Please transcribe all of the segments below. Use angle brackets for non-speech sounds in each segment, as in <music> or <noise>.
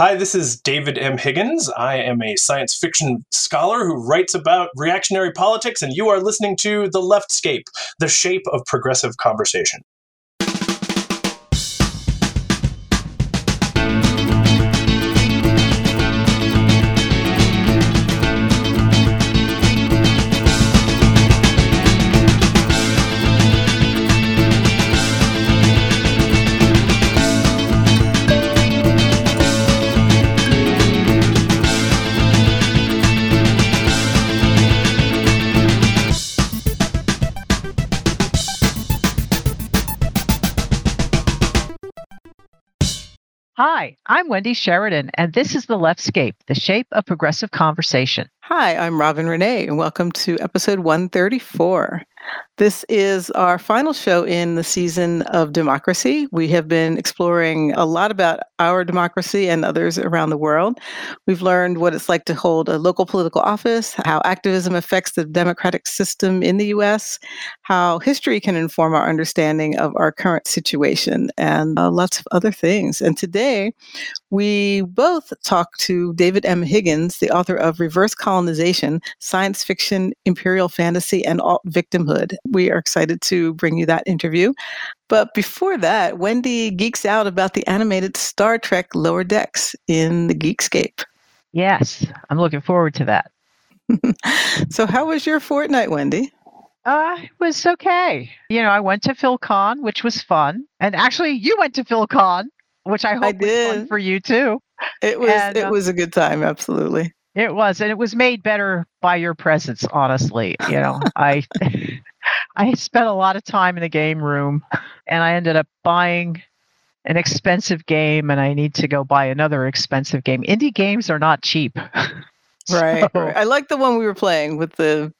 Hi, this is David M. Higgins. I am a science fiction scholar who writes about reactionary politics, and you are listening to The Leftscape, the shape of progressive conversation. I'm Wendy Sheridan, and this is The Leftscape, the shape of progressive conversation. Hi, I'm Robin Renée, and welcome to episode 134. This is our final show in the season of democracy. We have been exploring a lot about our democracy and others around the world. We've learned what it's like to hold a local political office, how activism affects the democratic system in the US, how history can inform our understanding of our current situation, and uh, lots of other things. And today, we both talked to David M. Higgins, the author of Reverse Colonization Science Fiction, Imperial Fantasy, and Alt Victimhood. We are excited to bring you that interview. But before that, Wendy geeks out about the animated Star Trek Lower Decks in the Geekscape. Yes, I'm looking forward to that. <laughs> so, how was your fortnight, Wendy? Uh, it was okay. You know, I went to PhilCon, which was fun. And actually, you went to PhilCon, which I hope I did. was fun for you too. It was and, it uh, was a good time, absolutely. It was, and it was made better by your presence, honestly. You know, I <laughs> I spent a lot of time in the game room and I ended up buying an expensive game and I need to go buy another expensive game. Indie games are not cheap. <laughs> right, so, right. I like the one we were playing with the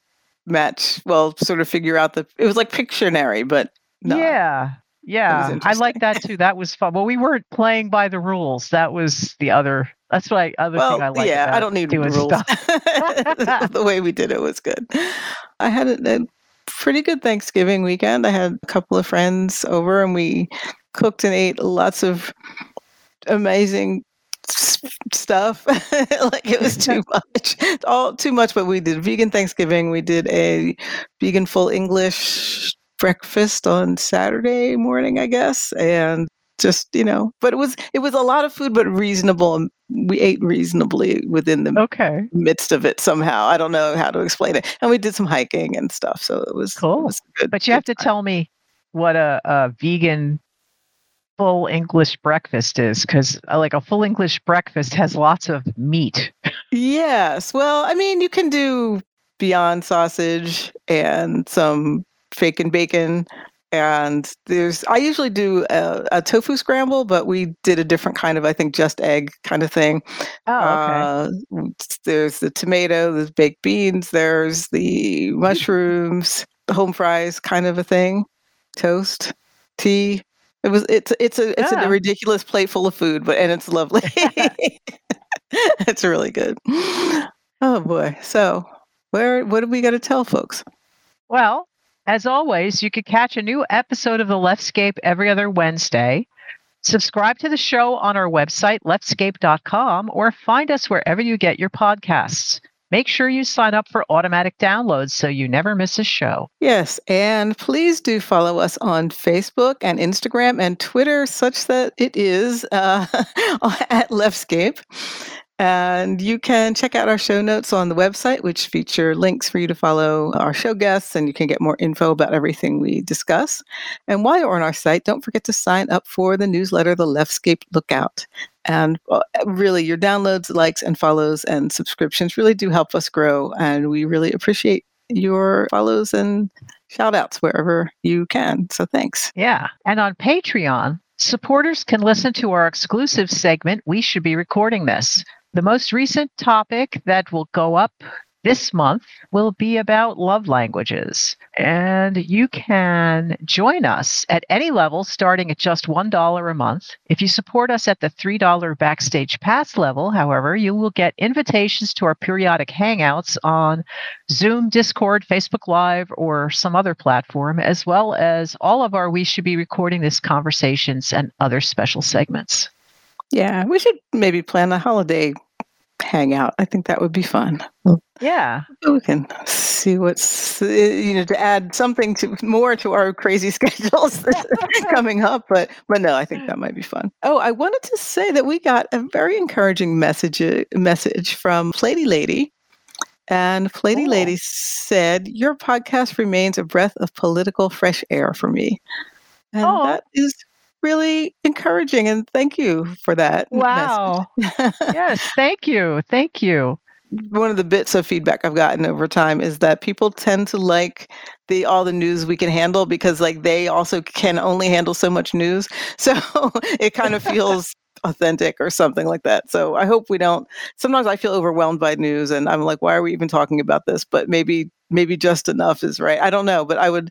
match. Well, sort of figure out the it was like Pictionary, but no. Yeah. Yeah, I like that too. That was fun. Well, we weren't playing by the rules. That was the other. That's what other well, thing I like. Yeah, I don't need rules. <laughs> the way we did it was good. I had a, a pretty good Thanksgiving weekend. I had a couple of friends over, and we cooked and ate lots of amazing <laughs> stuff. <laughs> Like it was too <laughs> much. All too much but we did vegan thanksgiving. We did a vegan full english breakfast on Saturday morning, I guess, and just you know but it was it was a lot of food but reasonable um, we ate reasonably within the okay. midst of it somehow. I don't know how to explain it. And we did some hiking and stuff so it was cool. it was good, but you have to time. tell me what a, a vegan full english breakfast is because uh, like a full english breakfast has lots of meat <laughs> yes well i mean you can do beyond sausage and some fake and bacon. And there's, I usually do a, a, tofu scramble, but we did a different kind of, I think, just egg kind of thing. Oh, okay. Uh, there's the tomato, there's baked beans, there's the mushrooms, home fries kind of a thing, toast, tea. It was it's it's a it's yeah. a ridiculous plate full of food, but and it's lovely. <laughs> <laughs> it's really good. Oh boy. So where what do we got to tell folks? Well, as always, you can catch a new episode of The Leftscape every other Wednesday. Subscribe to the show on our website, leftscape.com, or find us wherever you get your podcasts. Make sure you sign up for automatic downloads so you never miss a show. Yes, and please do follow us on Facebook and Instagram and Twitter, such that it is uh, <laughs> at Leftscape. And you can check out our show notes on the website, which feature links for you to follow our show guests, and you can get more info about everything we discuss. And while you're on our site, don't forget to sign up for the newsletter, The Leftscape Lookout. And uh, really, your downloads, likes, and follows and subscriptions really do help us grow. And we really appreciate your follows and shout outs wherever you can. So thanks. Yeah. And on Patreon, supporters can listen to our exclusive segment, We Should Be Recording This the most recent topic that will go up this month will be about love languages. And you can join us at any level starting at just $1 a month. If you support us at the $3 Backstage Pass level, however, you will get invitations to our periodic hangouts on Zoom, Discord, Facebook Live, or some other platform, as well as all of our We Should Be Recording This conversations and other special segments. Yeah, we should maybe plan a holiday hangout. I think that would be fun. Yeah. We can see what's uh, you know to add something to more to our crazy <laughs> schedules <laughs> coming up. But but no, I think that might be fun. Oh, I wanted to say that we got a very encouraging message message from Lady Lady. And Lady oh. Lady said, Your podcast remains a breath of political fresh air for me. And oh. that is really encouraging. And thank you for that. Wow. <laughs> yes, thank you. Thank you. One of the bits of feedback I've gotten over time is that people tend to like the all the news we can handle because like they also can only handle so much news. <laughs> So it kind of <laughs> feels authentic or something like that. So I hope we don't sometimes I feel overwhelmed by news and I'm like, why are we even talking about this? But maybe maybe just enough is right. I don't know, but I would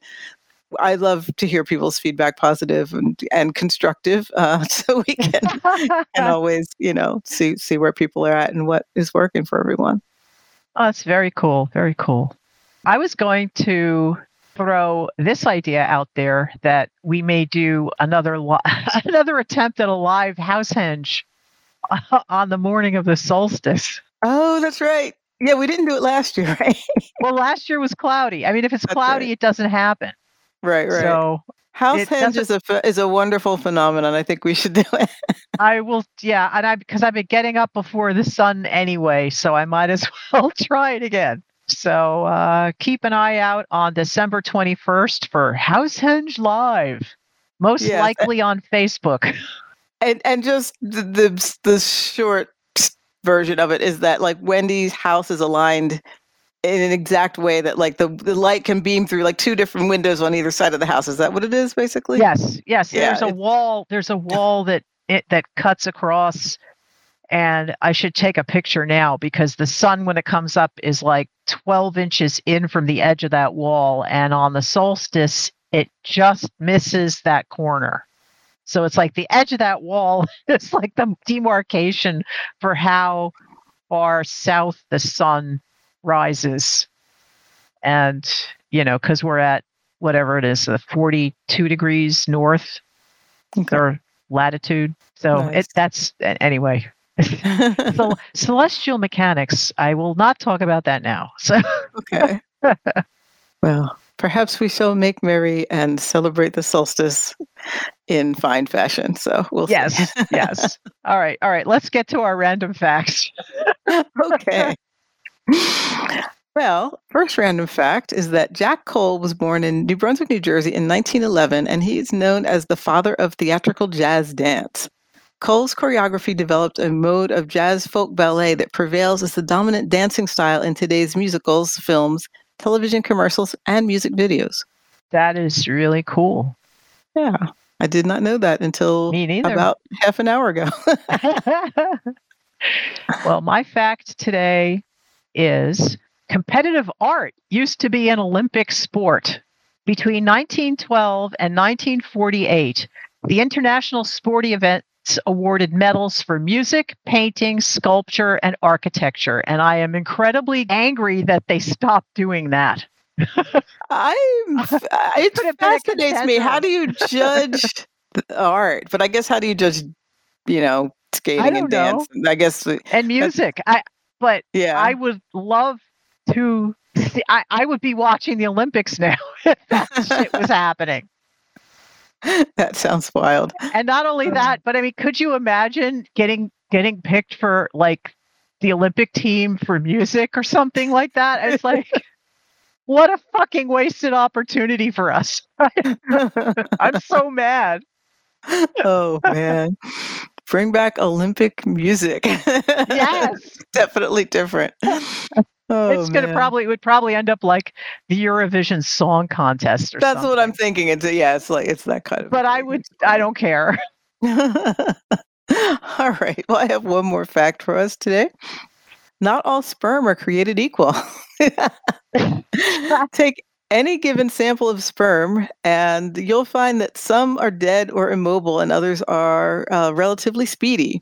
I love to hear people's feedback, positive and, and constructive, <laughs> uh, so we <laughs> can, can always, you know, see see where people are at and what is working for everyone. Oh, that's very cool. Very cool. I was going to throw this idea out there that we may do another li- <laughs> another attempt at a live house henge on the morning of the solstice. Oh, that's right. Yeah, we didn't do it last year, right? well, last year was cloudy. I mean, if it's that's cloudy, right. it doesn't happen. Right, right. So House henge is a is a wonderful phenomenon. I think we should do it. <laughs> I will, yeah, and I because I've been getting up before the sun anyway, so I might as <laughs> well try it again. So uh, keep an eye out on December twenty first for House Henge Live, most yes. likely on Facebook. <laughs> And and just the, the the short version of it is that like Wendy's house is aligned in an exact way that like the, the light can beam through like two different windows on either side of the house. Is that what it is basically? Yes. Yes. Yeah, there's a wall. There's a <laughs> wall that it that cuts across and I should take a picture now because the sun when it comes up is like 12 inches in from the edge of that wall and on the solstice it just misses that corner. So it's like the edge of that wall <laughs> is like the demarcation for how far south the sun rises. And you know because we're at whatever it is the 42 degrees north okay. or latitude. So nice. it that's anyway. <laughs> So celestial mechanics i will not talk about that now so. Okay. <laughs> Well perhaps we shall make merry and celebrate the solstice in fine fashion so we'll yes yes. <laughs> All right all right let's get to our random facts. Okay <laughs> well, first random fact is that Jack Cole was born in New Brunswick, New Jersey in 1911, and he is known as the father of theatrical jazz dance. Cole's choreography developed a mode of jazz folk ballet that prevails as the dominant dancing style in today's musicals, films, television commercials, and music videos. That is really cool. Yeah, I did not know that until about half an hour ago. <laughs> <laughs> well, my fact today is competitive art used to be an Olympic sport. Between 1912 and 1948, the international sporting events awarded medals for music, painting, sculpture, and architecture. And I am incredibly angry that they stopped doing that. <laughs> I'm, <laughs> uh, it fascinates me. How do you judge art? But I guess how do you judge, you know, skating and dance? I guess and music. I but yeah, I would love to see. I, I would be watching the Olympics now <laughs> if that shit was happening. <laughs> That sounds wild. And not only hmm. that, but I mean, could you imagine getting getting picked for like the Olympic team for music or something like that? It's like <laughs> what a fucking wasted opportunity for us. I'm so mad. Oh man bring back Olympic music. Yes. <laughs> Definitely different. <laughs> Oh, it's gonna man. probably it would probably end up like the Eurovision Song Contest or That's something. what I'm thinking. It's yeah, it's like it's that kind of. But I would. I don't care. <laughs> all right. Well, I have one more fact for us today. Not all sperm are created equal. Take any given sample of sperm, and you'll find that some are dead or immobile, and others are uh, relatively speedy.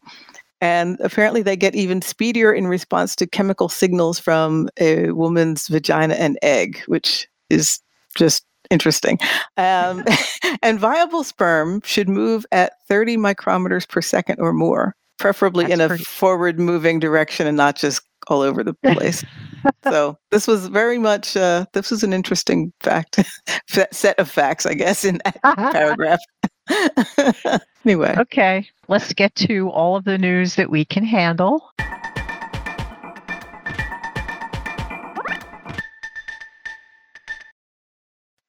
And apparently, they get even speedier in response to chemical signals from a woman's vagina and egg, which is just interesting. Um, <laughs> <laughs> and viable sperm should move at 30 micrometers per second or more. preferably That's in a pretty- forward moving direction and not just all over the <laughs> place. so this was very much uh, this was an interesting fact <laughs> set of facts, I guess, in that <laughs> paragraph. anyway, okay, let's get to all of the news that we can handle.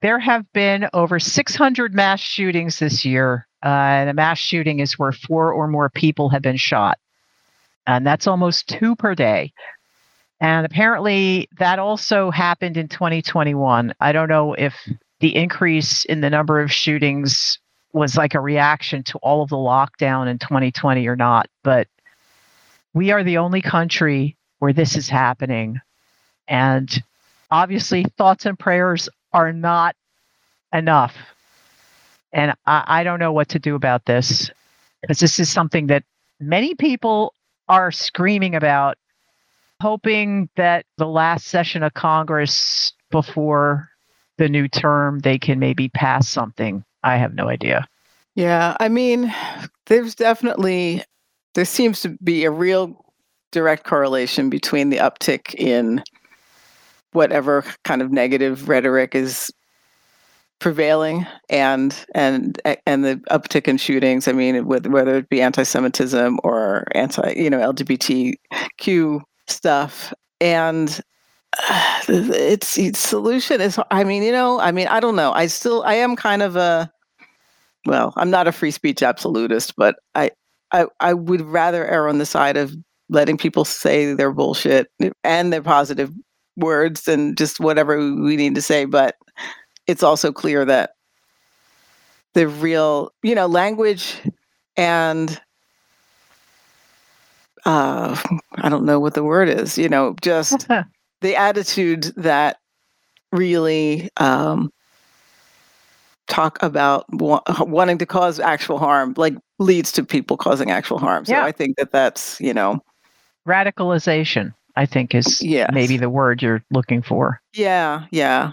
There have been over 600 mass shootings this year. Uh, and a mass shooting is where four or more people have been shot. And that's almost two per day. And apparently that also happened in 2021. I don't know if the increase in the number of shootings was like a reaction to all of the lockdown in 2020 or not, but we are the only country where this is happening. And obviously, thoughts and prayers are not enough. And I, I don't know what to do about this because this is something that many people are screaming about, hoping that the last session of Congress before the new term, they can maybe pass something. I have no idea. yeah, I mean, there's definitely there seems to be a real direct correlation between the uptick in whatever kind of negative rhetoric is prevailing and and and the uptick in shootings i mean with, whether it be anti-semitism or anti you know lgbtq stuff. And uh, its, its solution is i mean you know i mean i don't know. I still i am kind of a well i'm not a free speech absolutist but i i, I would rather err on the side of letting people say their bullshit and their positive words and just whatever we need to say. But it's also clear that the real you know language and uh i don't know what the word is you know just <laughs> the attitude that really um talk about wa- wanting to cause actual harm like leads to people causing actual harm so Yeah. i think that that's you know Radicalization, I think, is Yes. maybe the word you're looking for. Yeah, yeah.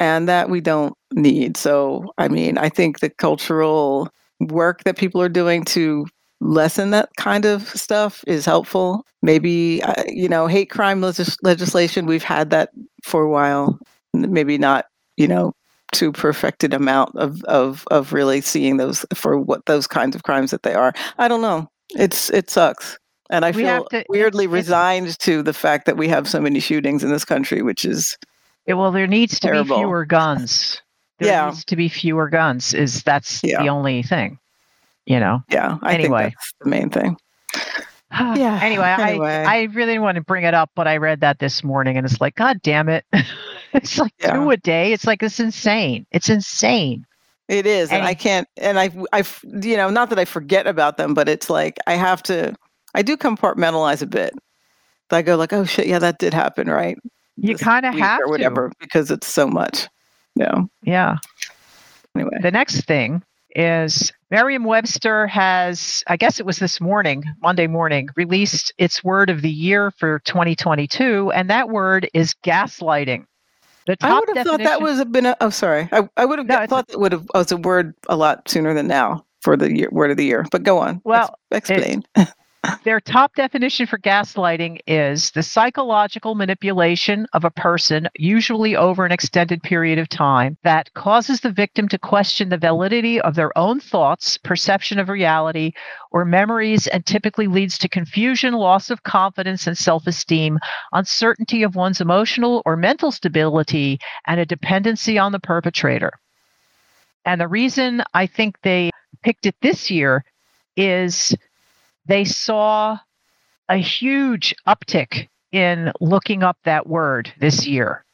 And that we don't need. So, I mean, I think the cultural work that people are doing to lessen that kind of stuff is helpful. Maybe, uh, you know, hate crime legis- legislation, we've had that for a while. Maybe not, you know, to perfected amount of, of, of really seeing those for what those kinds of crimes that they are. I don't know. It's, it sucks. And I We feel to- weirdly resigned to the fact that we have so many shootings in this country, which is Yeah, well, there needs to Terrible. be fewer guns. There Yeah. needs to be fewer guns. Is that's Yeah. the only thing, you know? Yeah, I Anyway. the main thing. <sighs> Yeah, Anyway, anyway. I I really didn't want to bring it up, but I read that this morning, and it's like, God damn it! <laughs> it's like Yeah. two a day. It's like it's insane. It's insane. It is, and And- I can't, and I, I, you know, not that I forget about them, but it's like I have to, I do compartmentalize a bit. I go like, oh shit, yeah, that did happen, right? You kind of have or whatever because it's so much. Yeah. Yeah. Anyway, The next thing is Merriam-Webster has, I guess it was this morning, Monday morning, released its word of the year for 2022, and that word is gaslighting. The top I would have thought that was a been a. Oh, sorry. I, I would have No, thought that would have was a word a lot sooner than now for the year, word of the year. But go on. Well, Ex- explain. <laughs> Their top definition for gaslighting is the psychological manipulation of a person, usually over an extended period of time, that causes the victim to question the validity of their own thoughts, perception of reality, or memories, and typically leads to confusion, loss of confidence and self esteem, uncertainty of one's emotional or mental stability, and a dependency on the perpetrator. And the reason I think they picked it this year is they saw a huge uptick in looking up that word this year,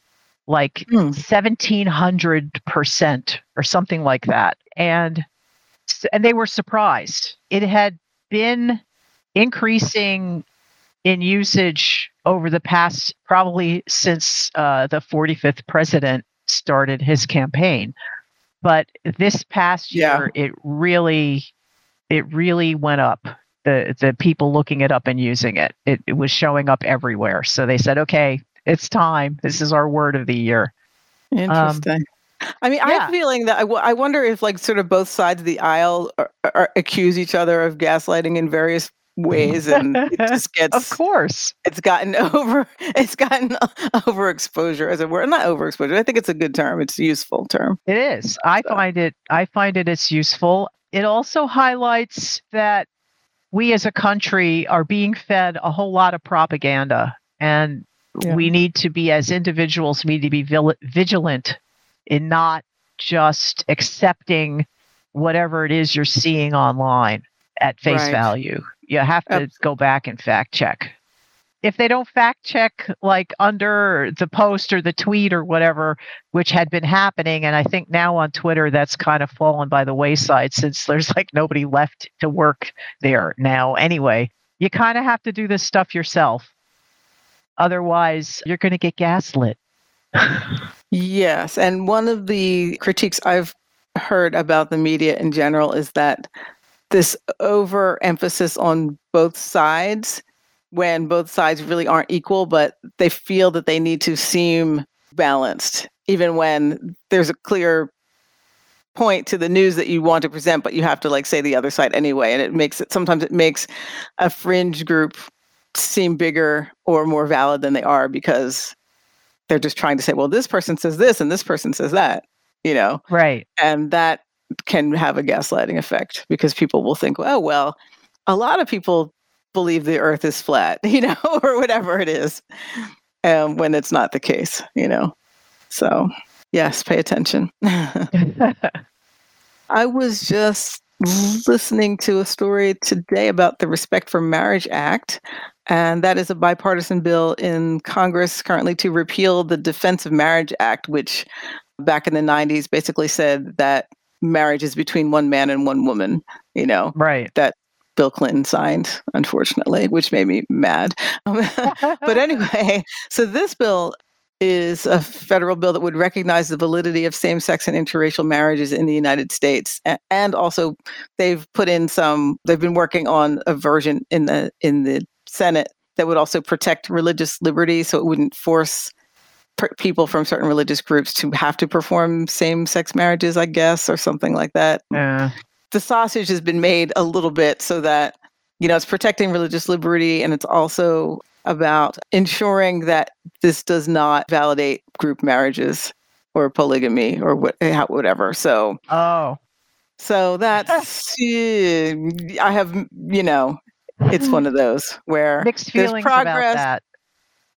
like Hmm. 1700% or something like that. And and they were surprised. It had been increasing in usage over the past probably since uh, the 45th president started his campaign. But this past Yeah. year, it really, it really went up. The the people looking it up and using it, it, it was showing up everywhere. So they said, "Okay, it's time. This is our word of the year." Interesting. I mean, Um, yeah. I'm feeling that. I, w- I wonder if, like, sort of both sides of the aisle are, are, accuse each other of gaslighting in various ways, and it just <laughs> gets. of course, it's gotten <laughs> over. It's gotten <laughs> overexposure, as it were. Not overexposure. I think it's a good term. It's a useful term. It is. I so. find it. I find it. It's useful. It also highlights that we as a country are being fed a whole lot of propaganda, and yeah. we need to be as individuals. We need to be vigilant in not just accepting whatever it is you're seeing online at face right. value. You have to Absolutely. go back and fact check. If they don't fact check, like under the post or the tweet or whatever, which had been happening, and I think now on Twitter that's kind of fallen by the wayside since there's like nobody left to work there now anyway. You kind of have to do this stuff yourself. Otherwise, you're going to get gaslit. yes. And one of the critiques I've heard about the media in general is that this overemphasis on both sides when both sides really aren't equal, but they feel that they need to seem balanced, even when there's a clear point to the news that you want to present, but you have to like say the other side anyway. And it makes it sometimes it makes a fringe group seem bigger or more valid than they are because they're just trying to say, well, this person says this and this person says that you know? Right. And that can have a gaslighting effect because people will think, oh, well, a lot of people believe the earth is flat, <laughs> you know, or whatever it is, um, when it's not the case, you know? So, yes, pay attention. <laughs> I was just listening to a story today about the Respect for Marriage Act, and that is a bipartisan bill in Congress currently to repeal the Defense of Marriage Act, which back in the 90s basically said that marriage is between one man and one woman, you know. Right. That Bill Clinton signed, unfortunately, which made me mad. Um, <laughs> but <laughs> anyway, so this bill is a federal bill that would recognize the validity of same-sex and interracial marriages in the United States and also they've put in some they've been working on a version in the in the Senate that would also protect religious liberty so it wouldn't force people from certain religious groups to have to perform same sex marriages, I guess, or something like that. Yeah. The sausage has been made a little bit so that, you know, it's protecting religious liberty and it's also about ensuring that this does not validate group marriages or polygamy or what, eh, whatever. So, oh, so that's, <laughs> eh, I have, you know, it's one of those where mixed feelings progress, about that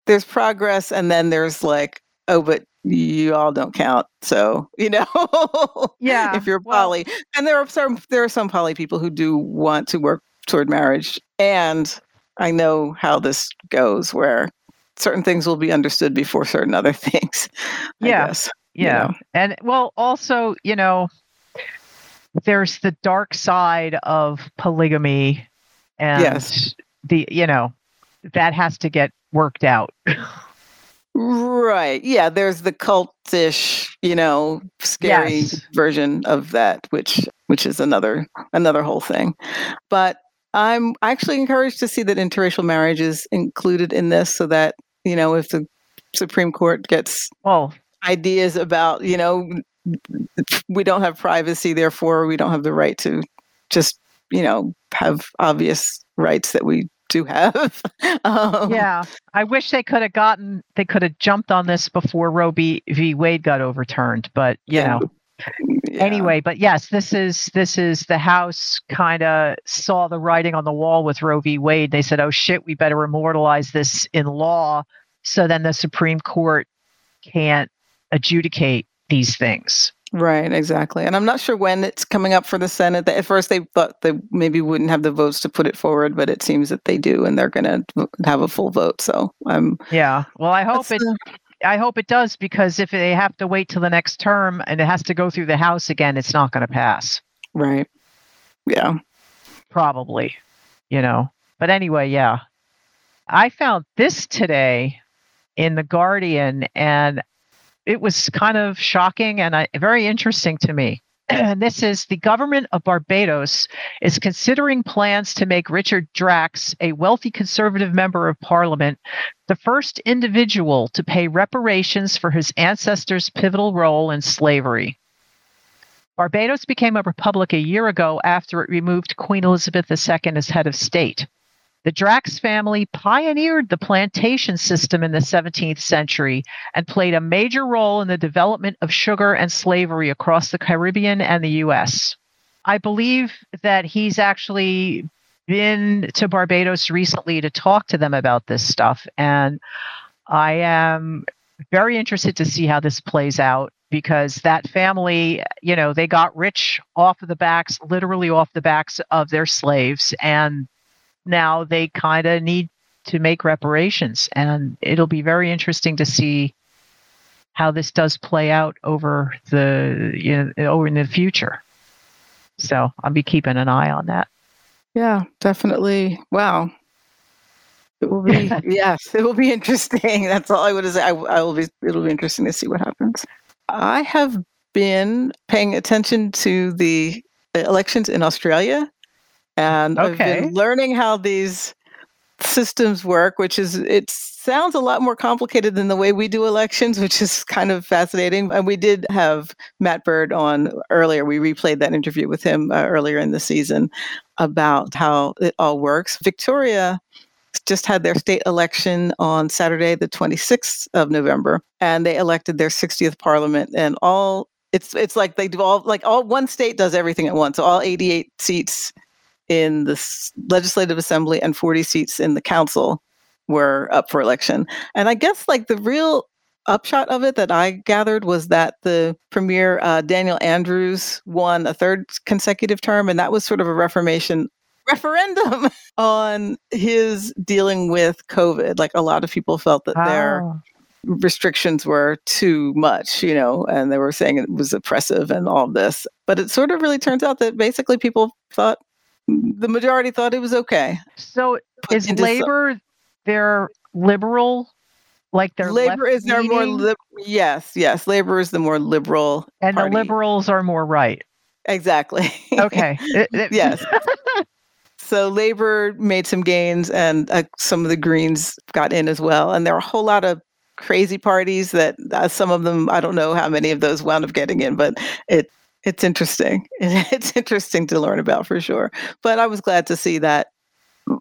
there's progress and then there's like oh but you all don't count so you know <laughs> yeah if you're poly well, and there are some there are some poly people who do want to work toward marriage and i know how this goes where certain things will be understood before certain other <laughs> things yeah guess, yeah you know. and well also you know there's the dark side of polygamy and yes. the you know that has to get worked out. <laughs> right. Yeah. There's the cultish, you know, scary yes. version of that, which which is another another whole thing. But I'm actually encouraged to see that interracial marriage is included in this, so that you know if the Supreme Court gets well ideas about you know we don't have privacy, therefore we don't have the right to just you know have obvious rights that we to have. <laughs> um, yeah, I wish they could have gotten, they could have jumped on this before Roe v. Wade got overturned, but you yeah. know. Yeah. Anyway, but yes, this is this is the House kind of saw the writing on the wall with Roe v. Wade. They said, "Oh shit, we better immortalize this in law." So then the Supreme Court can't adjudicate these things. Right, exactly. And I'm not sure when it's coming up for the Senate. At first, they thought they maybe wouldn't have the votes to put it forward, but it seems that they do, and they're going to have a full vote. So I'm. Yeah. Well, I hope it. Uh, I hope it does because if they have to wait till the next term and it has to go through the House again, it's not going to pass. Right. Yeah. Probably. You know. But anyway, yeah. I found this today in the Guardian, and it was kind of shocking and uh, very interesting to me. <clears throat> And this is the government of Barbados is considering plans to make Richard Drax, a wealthy conservative member of parliament, the first individual to pay reparations for his ancestors' pivotal role in slavery. Barbados became a republic a year ago after it removed Queen Elizabeth II as head of state. The Drax family pioneered the plantation system in the 17th century and played a major role in the development of sugar and slavery across the Caribbean and the US. I believe that he's actually been to Barbados recently to talk to them about this stuff. And I am very interested to see how this plays out because that family, you know, they got rich off of the backs, literally off the backs of their slaves. And now they kind of need to make reparations. And it'll be very interesting to see how this does play out over the you know over in the future. So I'll be keeping an eye on that. Yeah, definitely. Wow. It will be <laughs> yes, it will be interesting. <laughs> That's all I would say. I, I will be. It'll be interesting to see what happens. I have been paying attention to the elections in Australia, and okay. I've been learning how these systems work, which is it sounds a lot more complicated than the way we do elections, which is kind of fascinating. And we did have Matt Bird on earlier. We replayed that interview with him uh, earlier in the season about how it all works. Victoria just had their state election on Saturday, the 26th of November, and they elected their 60th parliament. And all it's it's like they do all like all one state does everything at once. So all 88 seats in the legislative assembly and 40 seats in the council were up for election. And I guess like the real upshot of it that I gathered was that the premier uh, Daniel Andrews won a third consecutive term, and that was sort of a reformation referendum <laughs> on his dealing with COVID. Like a lot of people felt that oh. their restrictions were too much, you know, and they were saying it was oppressive and all this. But it sort of really turns out that basically people thought the majority thought it was okay. So is labor some, their liberal like their labor is their more li- yes yes labor is the more liberal and party. the liberals are more right. Exactly. Okay. <laughs> Yes. <laughs> So labor made some gains and uh, some of the greens got in as well. And there are a whole lot of crazy parties that uh, some of them i don't know how many of those wound up getting in but it it's interesting. <laughs> It's interesting to learn about for sure. But I was glad to see that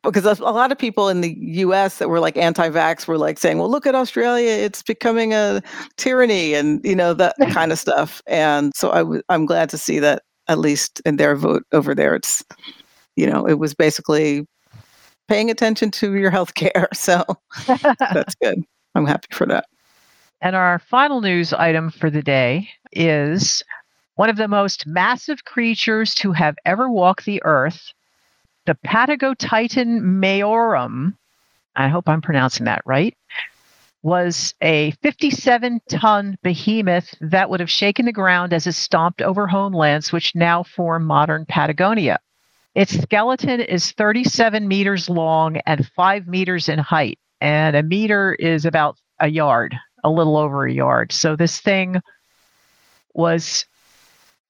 because a lot of people in the US that were like anti-vax were like saying, "Well, look at Australia, it's becoming a tyranny and, you know, that <laughs> kind of stuff." And so I w- I'm glad to see that at least in their vote over there it's you know, it was basically paying attention to your health care. <laughs> So that's good. I'm happy for that. And our final news item for the day is one of the most massive creatures to have ever walked the earth, the Patagotitan mayorum, I hope I'm pronouncing that right, was a 57 ton behemoth that would have shaken the ground as it stomped over homelands which now form modern Patagonia. Its skeleton is 37 meters long and 5 meters in height, and a meter is about a yard, a little over a yard. So this thing was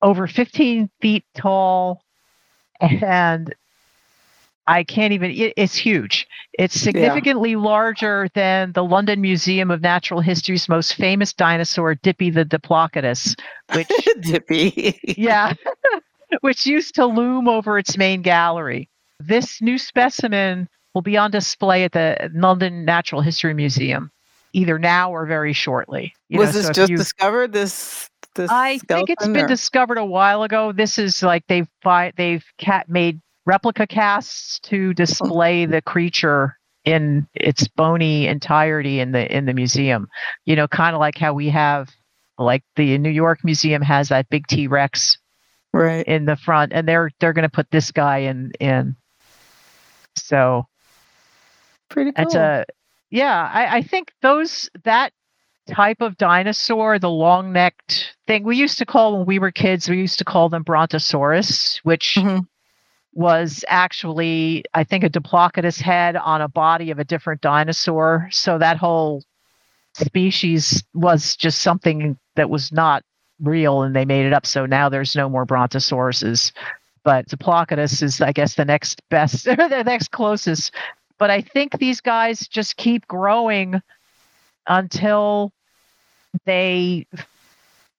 over 15 feet tall and I can't even, it, it's huge. It's significantly yeah. larger than the London Museum of Natural History's most famous dinosaur, Dippy the Diplodocus, which, <laughs> Dippy. yeah, <laughs> which used to loom over its main gallery. This new specimen will be on display at the London Natural History Museum either now or very shortly. You Was know, this so just you, discovered? This this I think it's been discovered a while ago. This is like they've they've cat made replica casts to display the creature in its bony entirety in the in the museum. You know, kind of like how we have like the New York Museum has that big T Rex right in the front, and they're they're going to put this guy in in. So pretty cool. It's a yeah. I, I think those that type of dinosaur, the long necked thing we used to call when we were kids, we used to call them Brontosaurus, which mm-hmm. was actually, I think, a Diplodocus head on a body of a different dinosaur. So that whole species was just something that was not real and they made it up. So now there's no more Brontosauruses. But Diplodocus is, I guess, the next best, <laughs> the next closest. But I think these guys just keep growing until they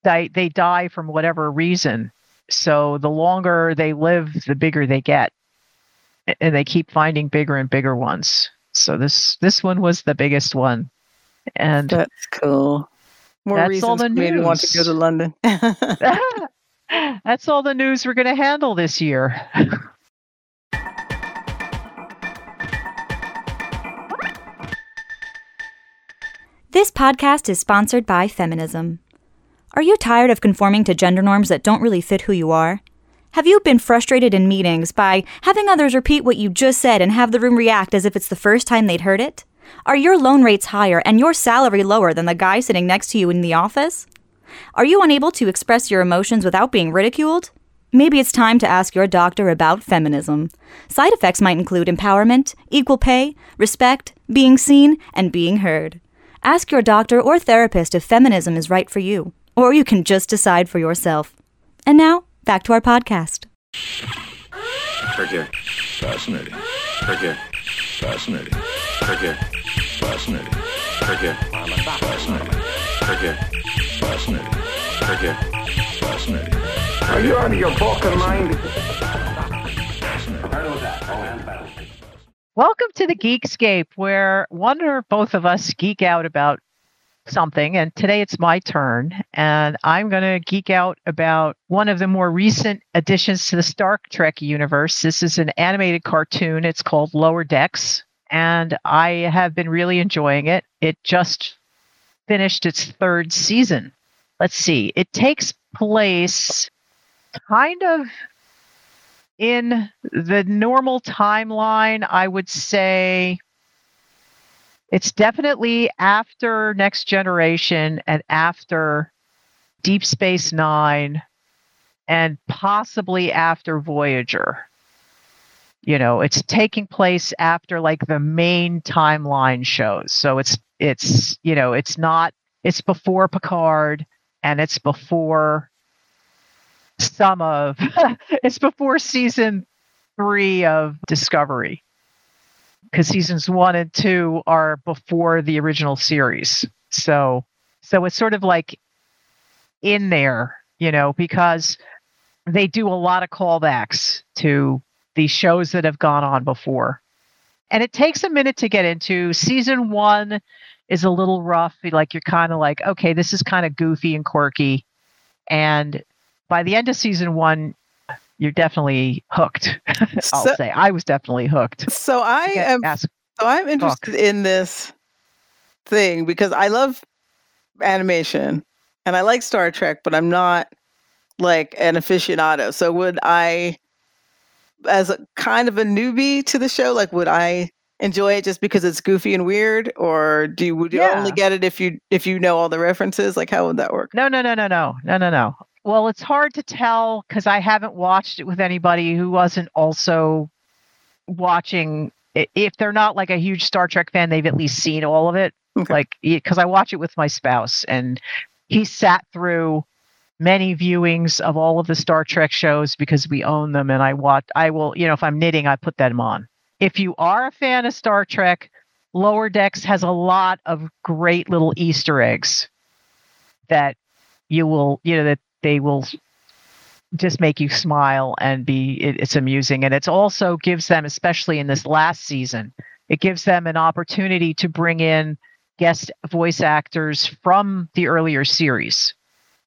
they they die from whatever reason. So the longer they live, the bigger they get. and they keep finding bigger and bigger ones. So this this one was the biggest one, and That's cool. More That's reasons all the me want to go to London. <laughs> <laughs> that's all the news we're going to handle this year. <laughs> This podcast is sponsored by Feminism. Are you tired of conforming to gender norms that don't really fit who you are? Have you been frustrated in meetings by having others repeat what you just said and have the room react as if it's the first time they'd heard it? Are your loan rates higher and your salary lower than the guy sitting next to you in the office? Are you unable to express your emotions without being ridiculed? Maybe it's time to ask your doctor about feminism. Side effects might include empowerment, equal pay, respect, being seen, and being heard. Ask your doctor or therapist if feminism is right for you, or you can just decide for yourself. And now, back to our podcast. Click here. Fascinating. Click here. Fascinating. Click here. Fascinating. Click here. Fascinating. Click here. Fascinating. Click here. Fascinating. Are you out of your fucking mind? Welcome to the Geekscape, where one or both of us geek out about something. And today it's my turn. And I'm going to geek out about one of the more recent additions to the Star Trek universe. This is an animated cartoon. It's called Lower Decks. And I have been really enjoying it. It just finished its third season. Let's see, it takes place kind of in the normal timeline, I would say it's definitely after Next Generation and after Deep Space Nine and possibly after Voyager. You know, it's taking place after like the main timeline shows. So it's it's you know, it's not it's before Picard and it's before some of <laughs> it's before season three of Discovery. Because seasons one and two are before the original series. So so it's sort of like in there, you know, because they do a lot of callbacks to these shows that have gone on before. And it takes a minute to get into. Season one is a little rough. Like you're kind of like, okay, this is kind of goofy and quirky. And by the end of season one, you're definitely hooked. <laughs> I'll So- say I was definitely hooked. so I am ask- So I'm interested in this thing because I love animation and I like Star Trek, but I'm not like an aficionado. So would I, as a kind of a newbie to the show, like would I enjoy it just because it's goofy and weird, or do you would you only get it if you if you know all the references? Like how would that work? No, no, no, no, no, no, no, no. Well, it's hard to tell because I haven't watched it with anybody who wasn't also watching. If they're not like a huge Star Trek fan, they've at least seen all of it. Okay. Like, because I watch it with my spouse, and he sat through many viewings of all of the Star Trek shows because we own them, and I watch. I will, you know, if I'm knitting, I put them on. If you are a fan of Star Trek, Lower Decks has a lot of great little Easter eggs that you will, you know, that they will just make you smile and be it, it's amusing. And it's also gives them especially in this last season it gives them an opportunity to bring in guest voice actors from the earlier series.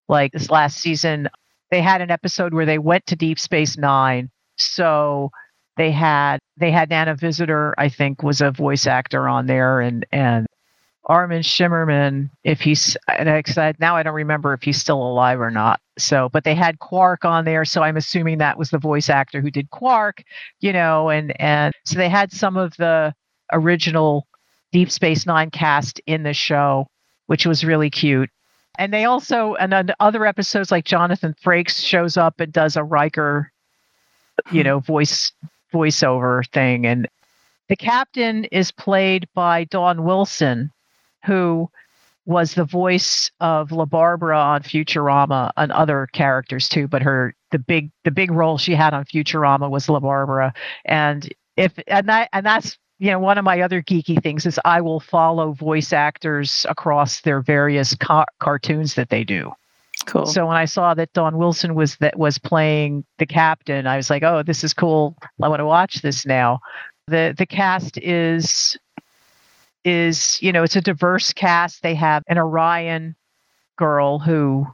Like this last season they had an episode where they went to deep space 9 so they had they had Nana Visitor, I think, was a voice actor on there, and and Armin Shimerman, if he's and I said now I don't remember if he's still alive or not. So, but they had Quark on there, so I'm assuming that was the voice actor who did Quark, you know, and and so they had some of the original Deep Space Nine cast in the show, which was really cute. And they also and on other episodes like Jonathan Frakes shows up and does a Riker, you know, voice voiceover thing and the captain is played by Dawn Wilson, who was the voice of La Barbara on Futurama and other characters too. But her the big the big role she had on Futurama was La Barbara, and if and that and that's you know one of my other geeky things is I will follow voice actors across their various ca- cartoons that they do. Cool. So when I saw that Don Wilson was that was playing the captain, I was like, "Oh, this is cool. I want to watch this now." The the cast is is, you know, it's a diverse cast. They have an Orion girl who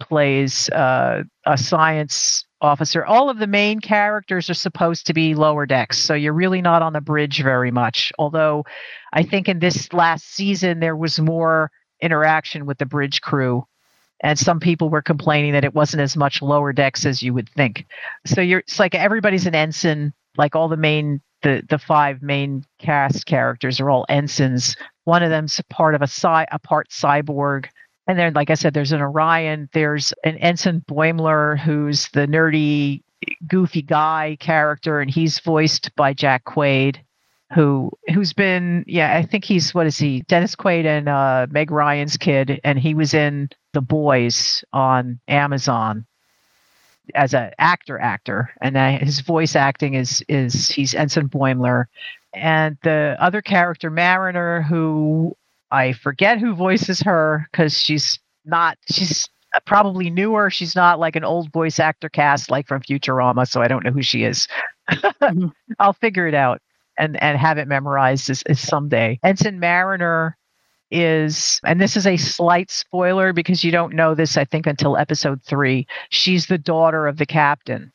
plays uh, a science officer. All of the main characters are supposed to be lower decks, so you're really not on the bridge very much. Although I think in this last season there was more interaction with the bridge crew. And some people were complaining that it wasn't as much lower decks as you would think. So you're it's like everybody's an ensign, like all the main the the five main cast characters are all ensigns. One of them's part of a cy- a part cyborg. And then, like I said, there's an Orion. There's an Ensign Boimler, who's the nerdy, goofy guy character, and he's voiced by Jack Quaid, who who's been yeah, I think he's what is he? Dennis Quaid and uh, Meg Ryan's kid, and he was in The Boys on Amazon as an actor actor, and uh, his voice acting is is he's Ensign Boimler, and the other character Mariner, who I forget who voices her because she's not she's probably newer. She's not like an old voice actor cast like from Futurama, so I don't know who she is. Mhm. <laughs> I'll figure it out and and have it memorized as, as someday. Ensign Mariner is, and this is a slight spoiler because you don't know this, I think, until episode three. She's the daughter of the captain,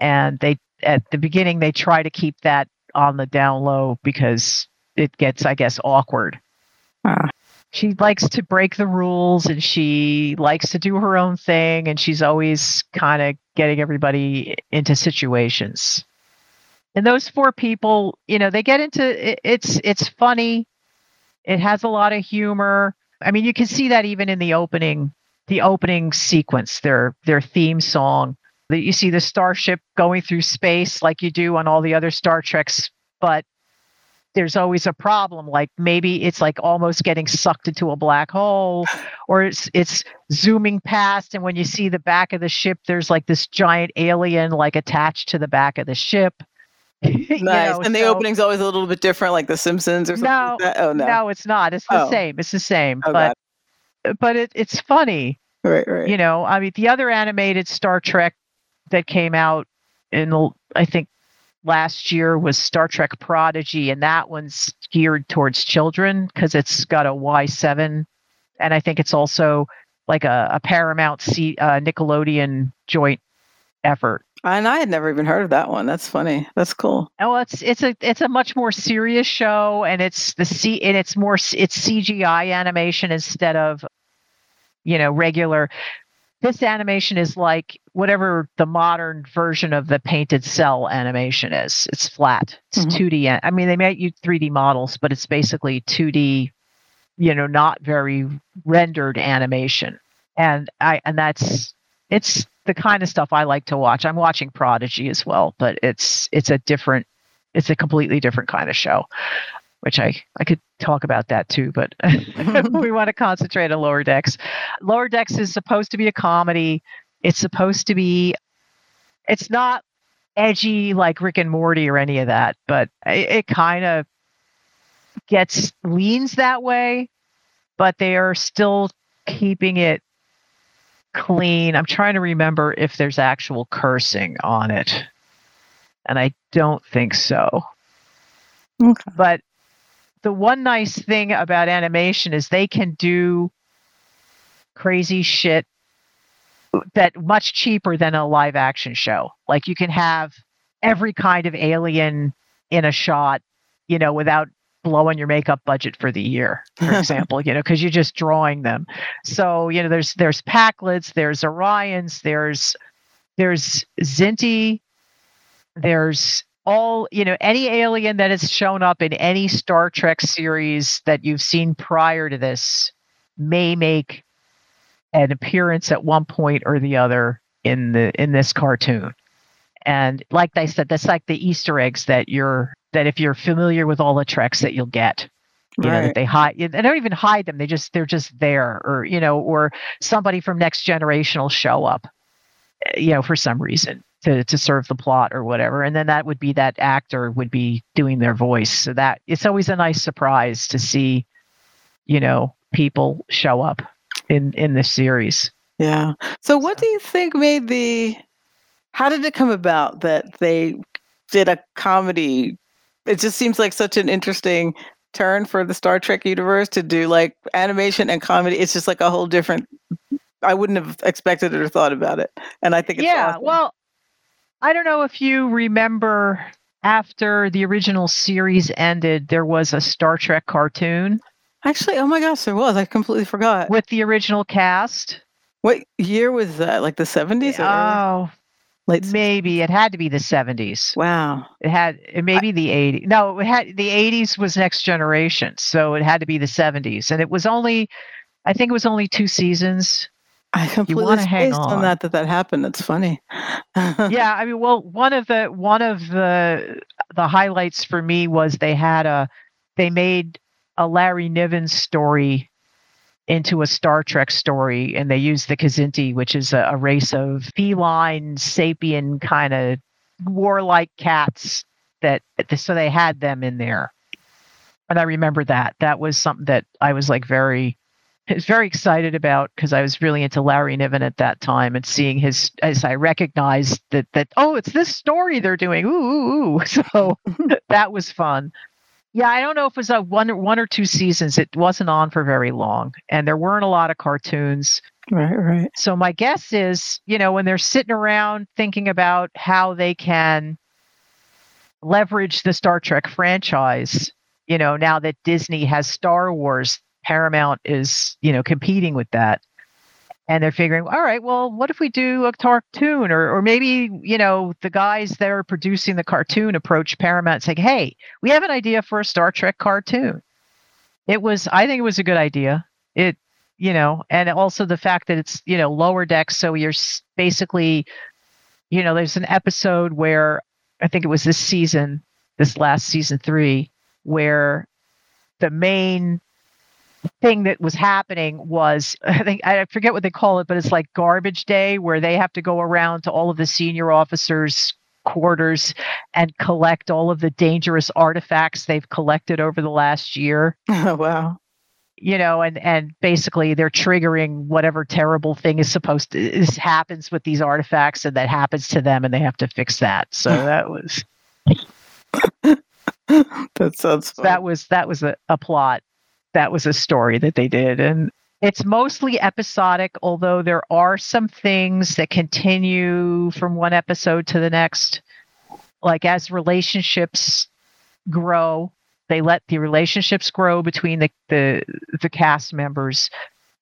and they at the beginning they try to keep that on the down low because it gets, I guess, awkward. Ah. She likes to break the rules and she likes to do her own thing, and she's always kind of getting everybody into situations. And those four people, you know, they get into it, it's it's funny. It has a lot of humor. I mean, you can see that even in the opening, the opening sequence, their their theme song. That you see the starship going through space like you do on all the other Star Treks, but there's always a problem. Like maybe it's like almost getting sucked into a black hole, or it's it's zooming past, and when you see the back of the ship, there's like this giant alien like attached to the back of the ship. <laughs> You Nice. know, and the so- opening's always a little bit different, like The Simpsons or something No, like that. Oh no. no, it's not. It's the Oh. same. It's the same. Oh, but but it, it's funny. Right, right. You know, I mean, the other animated Star Trek that came out in I think last year was Star Trek Prodigy, and that one's geared towards children because it's got a Y7, and I think it's also like a, a Paramount C, uh, Nickelodeon joint effort. And I had never even heard of that one. That's funny. That's cool. Oh, it's it's a it's a much more serious show, and it's the C and it's more it's CGI animation instead of, you know, regular. This animation is like whatever the modern version of the painted cell animation is. It's flat. It's Mhm. 2D. an- I mean, they might use 3D models, but it's basically 2D. You know, not very rendered animation, and I and that's it's the kind of stuff I like to watch. I'm watching Prodigy as well, but it's it's a different it's a completely different kind of show, which I I could talk about that too, but <laughs> <laughs> we want to concentrate on Lower Decks. Lower Decks is supposed to be a comedy. It's supposed to be it's not edgy like Rick and Morty or any of that, but it, it kind of gets leans that way, but they are still keeping it clean. I'm trying to remember if there's actual cursing on it. And I don't think so. Okay. But the one nice thing about animation is they can do crazy shit that much cheaper than a live action show. Like you can have every kind of alien in a shot, you know, without blowing your makeup budget for the year, for <laughs> example, you know, because you're just drawing them. So, you know, there's there's Pakleds, there's Orions, there's there's Kzinti, there's all, you know, any alien that has shown up in any Star Trek series that you've seen prior to this may make an appearance at one point or the other in the in this cartoon. And like I said, that's like the Easter eggs that you're that if you're familiar with all the treks that you'll get you know that they hide they don't even hide them they just they're just there or you know or somebody from next generation will show up eh, you know for some reason to to serve the plot or whatever and then that would be that actor would be doing their voice so that it's always a nice surprise to see you know people show up in in this series Yeah. So, what do you think made the? How did it come about that they did a comedy? It just seems like such an interesting turn for the Star Trek universe to do like animation and comedy. It's just like a whole different. I wouldn't have expected it or thought about it, and I think it's yeah. awesome. Well, I don't know if you remember after the original series ended, there was a Star Trek cartoon Actually, oh my gosh, there was. I completely forgot. with the original cast. What year was that? Like the seventies or Oh, late? maybe it had to be the 70s. Wow. It had it maybe the 80s. No, it had the 80s was Next Generation, so it had to be the 70s. And it was only, I think it was only two seasons. I completely spaced on on. that that that happened. That's funny. <laughs> yeah, I mean, well, one of the one of the the highlights for me was they had a they made a Larry Niven story into a Star Trek story, and they used the Kzinti, which is a, a race of feline, sapien kind of warlike cats. That so they had them in there, and I remember that. That was something that I was like very was very excited about because I was really into Larry Niven at that time and seeing his as I recognized that that oh it's this story they're doing ooh ooh, ooh. <laughs> so <laughs> that was fun. Yeah, I don't know if it was a one or one or two seasons. It wasn't on for very long, and there weren't a lot of cartoons. right, right. So my guess is, you know, when they're sitting around thinking about how they can leverage the Star Trek franchise, you know, now that Disney has Star Wars, Paramount is, you know, competing with that. And they're figuring, all right, well, what if we do a cartoon? Or or maybe, you know, the guys that are producing the cartoon approach Paramount saying, Hey, we have an idea for a Star Trek cartoon. It was I think it was a good idea. It you know, and also the fact that it's, you know, lower decks. So you're basically, you know, there's an episode where I think it was this season, this last season three, where the main thing that was happening was <laughs> I think I forget what they call it, but it's like garbage day where they have to go around to all of the senior officers quarters and collect all of the dangerous artifacts they've collected over the last year <laughs> Oh, wow. you know and and basically they're triggering whatever terrible thing is supposed to is happens with these artifacts and that happens to them and they have to fix that so <laughs> that was That sounds fun. that was that was a, a plot that was a story that they did. And it's mostly episodic although there are some things that continue from one episode to the next. Like as relationships grow they let the relationships grow between the the, the cast members.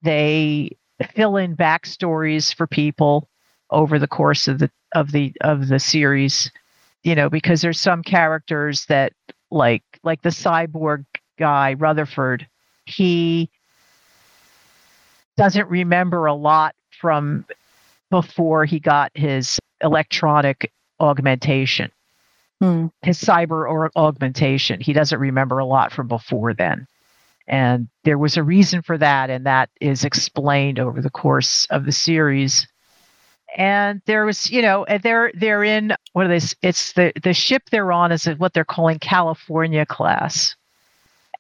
They fill in backstories for people over the course of the of the of the series you know because there's some characters that like like the cyborg guy Rutherford he doesn't remember a lot from before he got his electronic augmentation Hmm. his cyber or augmentation. He doesn't remember a lot from before then. And there was a reason for that and that is explained over the course of the series. And there was you know they're they're in what are they it's the the ship they're on is what they're calling california class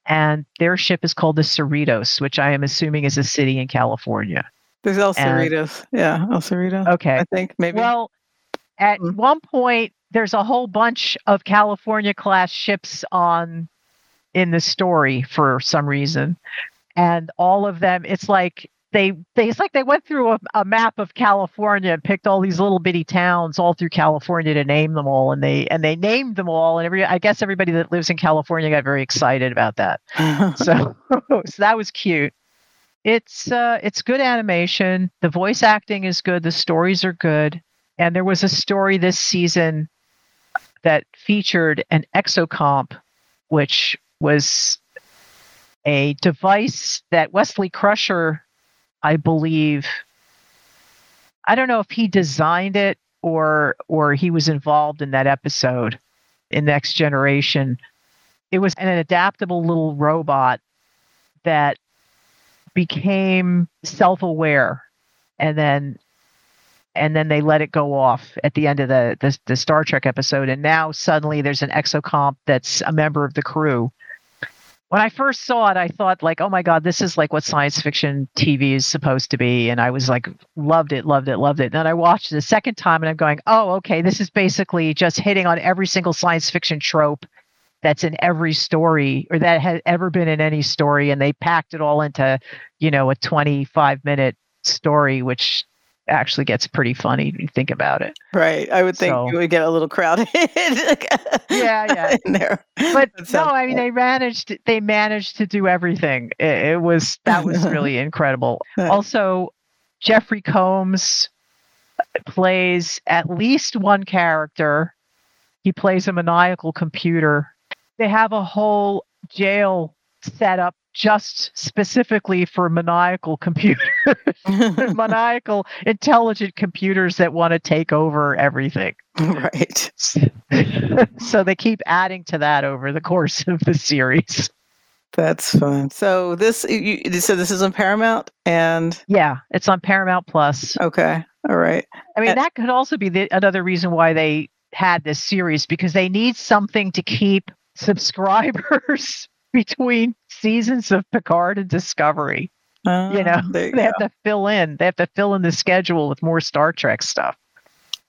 and their ship is called the cerritos which i am assuming is a city in california There's El and- Cerritos. Yeah, El Cerrito. okay I think maybe. well, at Mhm. one point, there's a whole bunch of California class ships on in the story for some reason, and all of them, it's like they, they it's like they went through a, a map of California and picked all these little bitty towns all through California to name them all, and they and they named them all, and every I guess everybody that lives in California got very excited about that. <laughs> So, <laughs> so that was cute. It's uh it's good animation. The voice acting is good. The stories are good. And there was a story this season that featured an exocomp which was a device that wesley crusher i believe i don't know if he designed it or or he was involved in that episode in next generation. It was an adaptable little robot that became self-aware and then and then they let it go off at the end of the, the the Star Trek episode. And now suddenly there's an exocomp that's a member of the crew when I first saw it, I thought like, oh my god, this is like what science fiction TV is supposed to be, and I was like, loved it, loved it, loved it. And then I watched it a second time, and I'm going, oh, okay, this is basically just hitting on every single science fiction trope that's in every story or that has ever been in any story, and they packed it all into, you know, a 25 minute story, which actually gets pretty funny if you think about it. Right. I would think So- you would get a little crowded. <laughs> Yeah, yeah. In there. But no, I mean cool. they managed they managed to do everything. It, it was that was <laughs> really incredible. Right. Also, Jeffrey Combs plays at least one character. He plays a maniacal computer. They have a whole jail set up just specifically for maniacal computers, <laughs> maniacal intelligent computers that want to take over everything. <laughs> right. <laughs> so they keep adding to that over the course of the series. That's fun. So this you, said this is on Paramount and Yeah, it's on Paramount Plus. okay. All right. I mean, Uh, that could also be the, another reason why they had this series because they need something to keep subscribers between seasons of Picard and Discovery. Uh, You know, you They go. have to fill in. They have to fill in the schedule with more Star Trek stuff.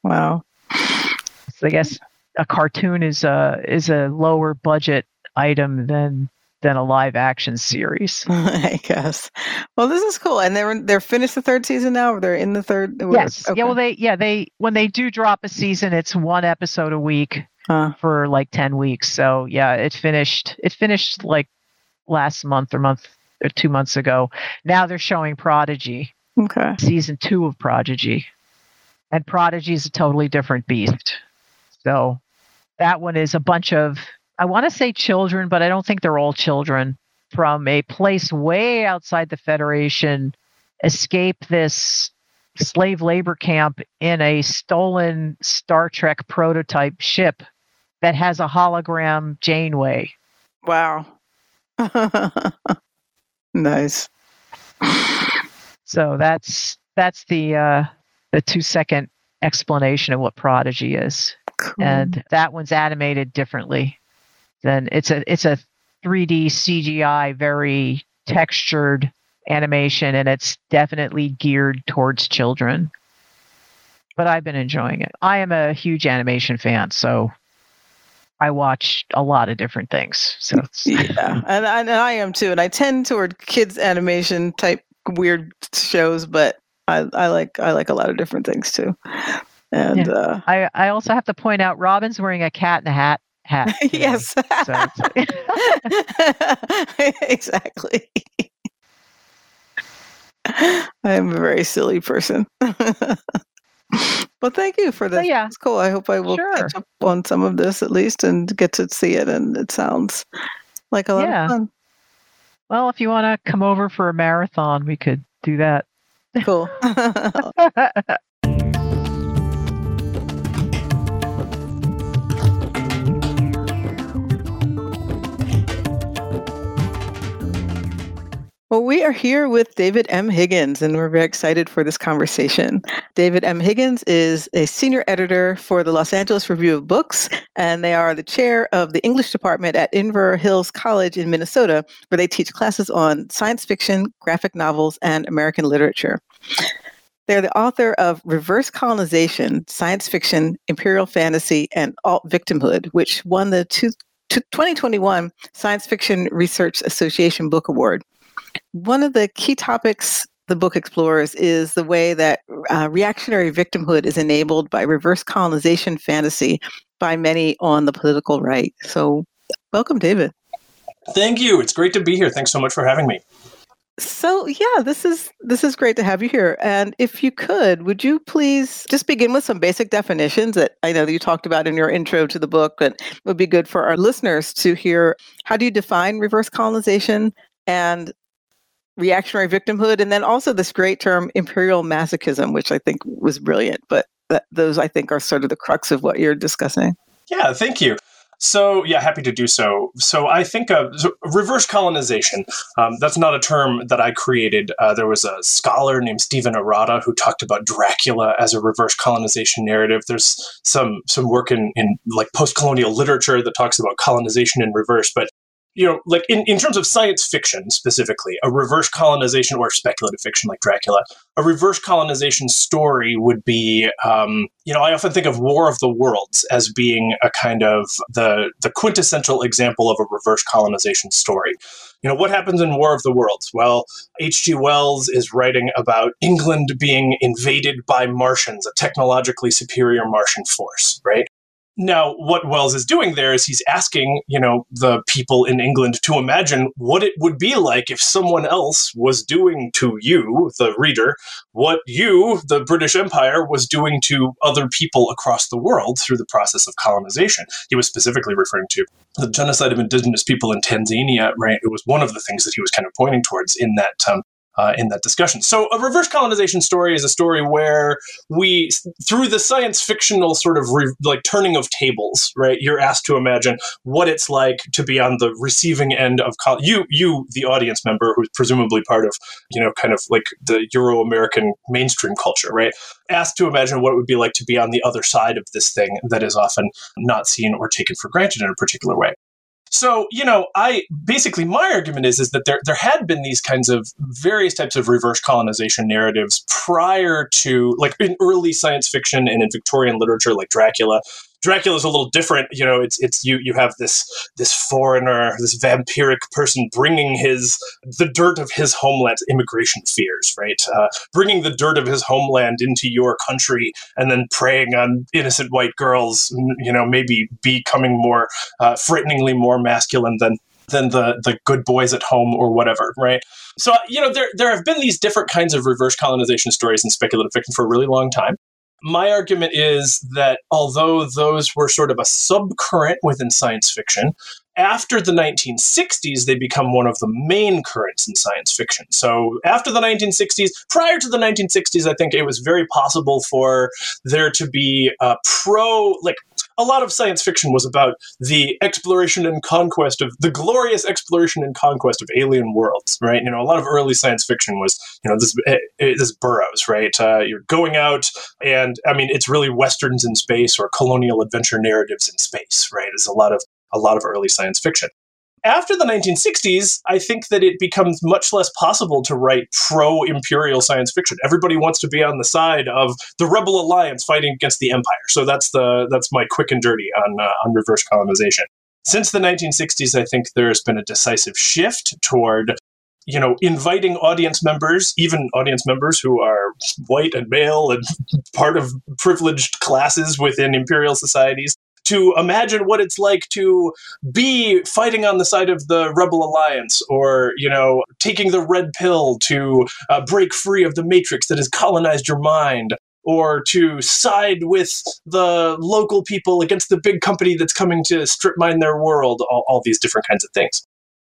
Wow. So I guess a cartoon is a is a lower budget item than than a live action series. <laughs> I guess. Well, this is cool. And they're they're finished the third season now. Or they're in the third. Yes. Okay. Yeah. Well, they yeah they when they do drop a season, it's one episode a week Huh. for like ten weeks. So yeah, it finished. It finished like last month or month or two months ago. Now they're showing Prodigy, Okay. season two of Prodigy, and Prodigy is a totally different beast. So that one is a bunch of I want to say children, but I don't think they're all children from a place way outside the Federation escape this slave labor camp in a stolen Star Trek prototype ship that has a hologram Janeway. Wow. <laughs> nice. So that's that's the uh, the two second explanation of what Prodigy is, Cool. and that one's animated differently. Then it's a it's a 3D CGI, very textured animation, and it's definitely geared towards children. But I've been enjoying it. I am a huge animation fan, so I watch a lot of different things. So <laughs> yeah, <laughs> and, I- and I am too. And I tend toward kids animation type weird shows, but I, I like I like a lot of different things too. And Yeah. uh, I I also have to point out Robin's wearing a cat in a hat hat. <laughs> yes, exactly. I am a very silly person. Well, thank you for So, this. yeah. It's cool. I hope I will Sure. catch up on some of this at least and get to see it. And it sounds like a lot Yeah. of fun. well, if you want to come over for a marathon, we could do that. Cool. <laughs> <laughs> Well, we are here with David M. Higgins, and we're very excited for this conversation. David M. Higgins is a senior editor for the Los Angeles Review of Books, and they are the chair of the English department at Inver Hills College in Minnesota, where they teach classes on science fiction, graphic novels, and American literature. They're the author of Reverse Colonization, Science Fiction, Imperial Fantasy, and Alt Victimhood, which won the two, two- 2021 Science Fiction Research Association Book Award. One of the key topics the book explores is the way that uh, reactionary victimhood is enabled by reverse colonization fantasy by many on the political right. So, welcome, David. Thank you. It's great to be here. Thanks so much for having me. So yeah, this is this is great to have you here. And if you could, would you please just begin with some basic definitions that I know that you talked about in your intro to the book, but would be good for our listeners to hear. How do you define reverse colonization and reactionary victimhood, and then also this great term imperial masochism, which I think was brilliant. But those I think are sort of the crux of what you're discussing. Yeah, thank you. So, yeah, happy to do so. So, I think of so reverse colonization. Um, that's not a term that I created. Uh, there was a scholar named Stephen Arata who talked about Dracula as a reverse colonization narrative. There's some some work in, in like post colonial literature that talks about colonization in reverse. But you know, like in, in terms of science fiction specifically, a reverse colonization or speculative fiction like Dracula, a reverse colonization story would be, um, you know, I often think of War of the Worlds as being a kind of the the quintessential example of a reverse colonization story. You know, what happens in War of the Worlds? Well, H.G. Wells is writing about England being invaded by Martians, a technologically superior Martian force, right? Now, what Wells is doing there is he's asking, you know, the people in England to imagine what it would be like if someone else was doing to you, the reader, what you, the British Empire, was doing to other people across the world through the process of colonization. He was specifically referring to the genocide of indigenous people in Tasmania, right? It was one of the things that he was kind of pointing towards in that um, uh, in that discussion. So, a reverse colonization story is a story where we, through the science fictional sort of re- like turning of tables, right? You're asked to imagine what it's like to be on the receiving end of col- you, you, the audience member, who's presumably part of, you know, kind of like the Euro American mainstream culture, right? Asked to imagine what it would be like to be on the other side of this thing that is often not seen or taken for granted in a particular way. So, you know, I basically my argument is is that there there had been these kinds of various types of reverse colonization narratives prior to like in early science fiction and in Victorian literature like Dracula Dracula is a little different. You know, it's it's you you have this this foreigner, this vampiric person bringing his the dirt of his homeland, immigration fears, right? Uh, bringing the dirt of his homeland into your country and then preying on innocent white girls. You know, maybe becoming more uh, frighteningly more masculine than than the the good boys at home or whatever, right? So you know, there there have been these different kinds of reverse colonization stories in speculative fiction for a really long time. My argument is that although those were sort of a subcurrent within science fiction, after the 1960s, they become one of the main currents in science fiction. So, after the 1960s, prior to the 1960s, I think it was very possible for there to be a pro, like, a lot of science fiction was about the exploration and conquest of the glorious exploration and conquest of alien worlds, right? You know, a lot of early science fiction was, you know, this eh, eh, this Burroughs, right? Uh, you're going out, and I mean, it's really westerns in space or colonial adventure narratives in space, right? There's a lot of a lot of early science fiction. After the 1960s, I think that it becomes much less possible to write pro imperial science fiction. Everybody wants to be on the side of the rebel alliance fighting against the empire. So that's the that's my quick and dirty on uh, on reverse colonization. Since the 1960s, I think there's been a decisive shift toward you know, inviting audience members, even audience members who are white and male and <laughs> part of privileged classes within imperial societies, to imagine what it's like to be fighting on the side of the rebel alliance or you know taking the red pill to uh, break free of the matrix that has colonized your mind or to side with the local people against the big company that's coming to strip mine their world all, all these different kinds of things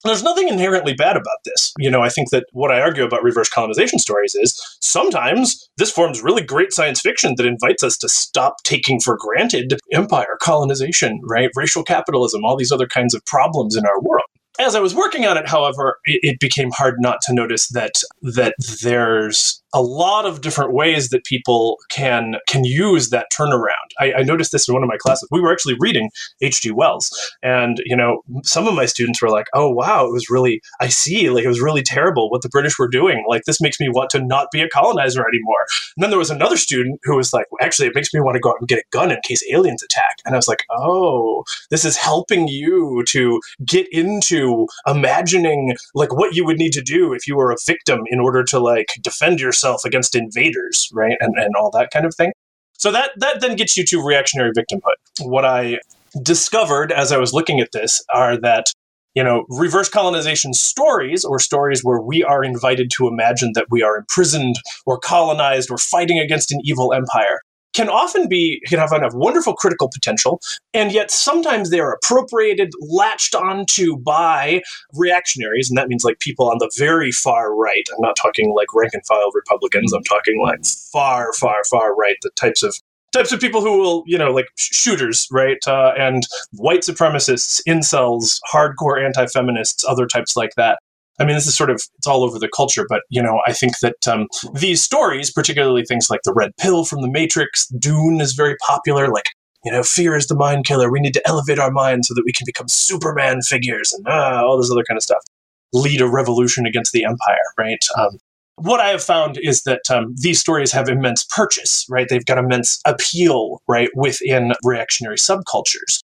there's nothing inherently bad about this. You know, I think that what I argue about reverse colonization stories is sometimes this forms really great science fiction that invites us to stop taking for granted empire, colonization, right? Racial capitalism, all these other kinds of problems in our world. As I was working on it, however, it, became hard not to notice that that there's a lot of different ways that people can can use that turnaround. I, I, noticed this in one of my classes. We were actually reading H.G. Wells, and you know, some of my students were like, "Oh wow, it was really I see, like it was really terrible what the British were doing. Like this makes me want to not be a colonizer anymore." And then there was another student who was like, well, "Actually, it makes me want to go out and get a gun in case aliens attack." And I was like, "Oh, this is helping you to get into imagining like what you would need to do if you were a victim in order to like defend yourself." Yourself against invaders, right? And, and all that kind of thing. So that, that then gets you to reactionary victimhood. What I discovered as I was looking at this are that you know, reverse colonization stories or stories where we are invited to imagine that we are imprisoned or colonized or fighting against an evil empire can often be can have, have wonderful critical potential, and yet sometimes they are appropriated, latched onto by reactionaries, and that means like people on the very far right. I'm not talking like rank and file Republicans. I'm talking like far, far, far right. The types of types of people who will, you know, like shooters, right? Uh, and white supremacists, incels, hardcore anti feminists, other types like that. I mean, this is sort of it's all over the culture, but you know, I think that um, these stories, particularly things like the Red Pill from the Matrix, Dune is very popular. Like you know, fear is the mind killer. We need to elevate our mind so that we can become Superman figures and ah, all this other kind of stuff. Lead a revolution against the empire, right? Um, what I have found is that um, these stories have immense purchase, right? They've got immense appeal, right, within reactionary subcultures,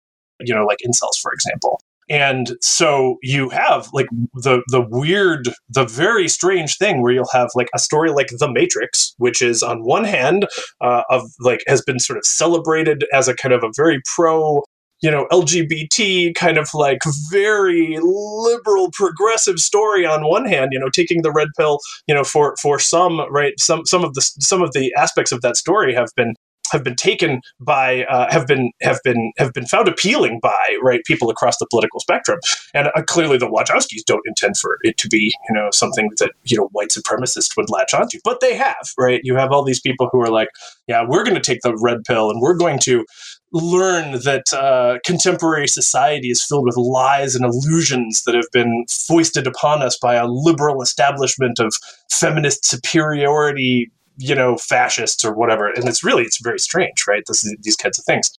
you know, like incels, for example. And so you have like the the weird, the very strange thing where you'll have like a story like The Matrix, which is on one hand uh, of like has been sort of celebrated as a kind of a very pro you know lgbt kind of like very liberal progressive story on one hand you know taking the red pill you know for for some right? Some some of the some of the aspects of that story have been have been taken by uh, have been have been have been found appealing by right people across the political spectrum. And uh, clearly the Wachowskis don't intend for it to be you know something that you know white supremacists would latch onto. But they have right? You have all these people who are like yeah we're going to take the red pill and we're going to learn that uh, contemporary society is filled with lies and illusions that have been foisted upon us by a liberal establishment of feminist superiority you know fascists or whatever. And it's really it's very strange right? This is, these kinds of things.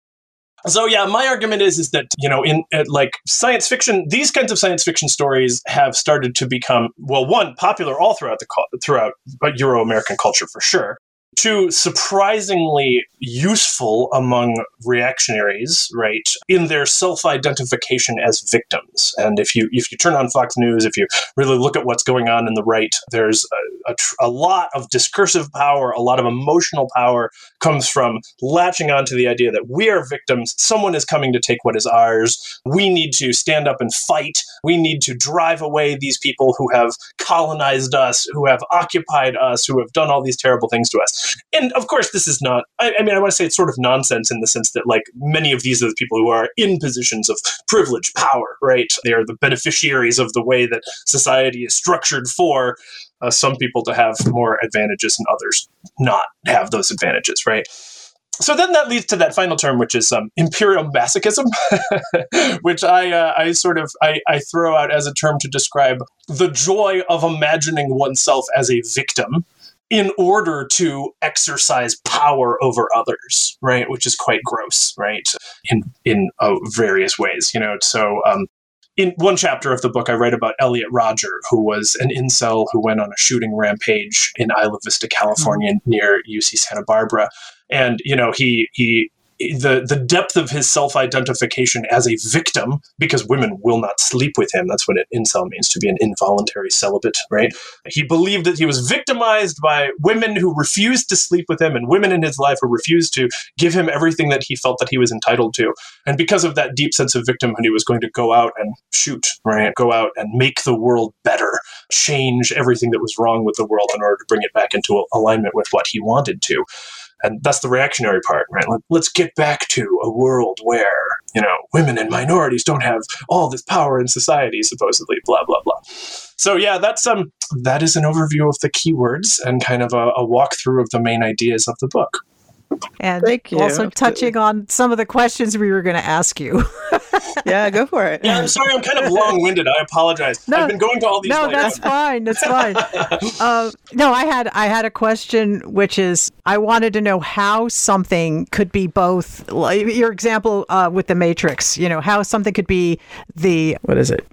So yeah my argument is is that you know in uh, like science fiction these kinds of science fiction stories have started to become well one popular all throughout the throughout euro american culture for sure two surprisingly useful among reactionaries right in their self-identification as victims. And if you if you turn on fox news if you really look at what's going on in the right there's a, a, a lot of discursive power a lot of emotional power comes from latching onto the idea that we are victims. Someone is coming to take what is ours. We need to stand up and fight. We need to drive away these people who have colonized us who have occupied us who have done all these terrible things to us and of course, this is not, I, I mean, I want to say it's sort of nonsense in the sense that, like, many of these are the people who are in positions of privilege, power, right? They are the beneficiaries of the way that society is structured for uh, some people to have more advantages and others not have those advantages, right? so then that leads to that final term, which is um, imperial masochism, <laughs> which I uh, I sort of I, I throw out as a term to describe the joy of imagining oneself as a victim in order to exercise power over others, right? Which is quite gross, right? In in uh, various ways, you know. So, um, in one chapter of the book, I write about Elliot Rodger, who was an incel who went on a shooting rampage in Isla Vista, California, mm-hmm. near UC Santa Barbara, and you know he he the the depth of his self identification as a victim, because women will not sleep with him. That's what an incel means to be an involuntary celibate, right? He believed that he was victimized by women who refused to sleep with him, and women in his life who refused to give him everything that he felt that he was entitled to. And because of that deep sense of victimhood, he was going to go out and shoot, right? Go out and make the world better, change everything that was wrong with the world in order to bring it back into alignment with what he wanted to and that's the reactionary part right? Let's get back to a world where you know women and minorities don't have all this power in society supposedly blah blah blah. So yeah that's um that is an overview of the keywords and kind of a, a walkthrough of the main ideas of the book and Thank you. also touching on some of the questions we were going to ask you. <laughs> yeah, go for it. Yeah, I'm sorry, I'm kind of long-winded. I apologize. No, I've been going to all these. No, like, that's fine. That's fine. <laughs> Uh, no, I had I had a question, which is I wanted to know how something could be both. Like your example uh, with the Matrix. You know how something could be the what is it?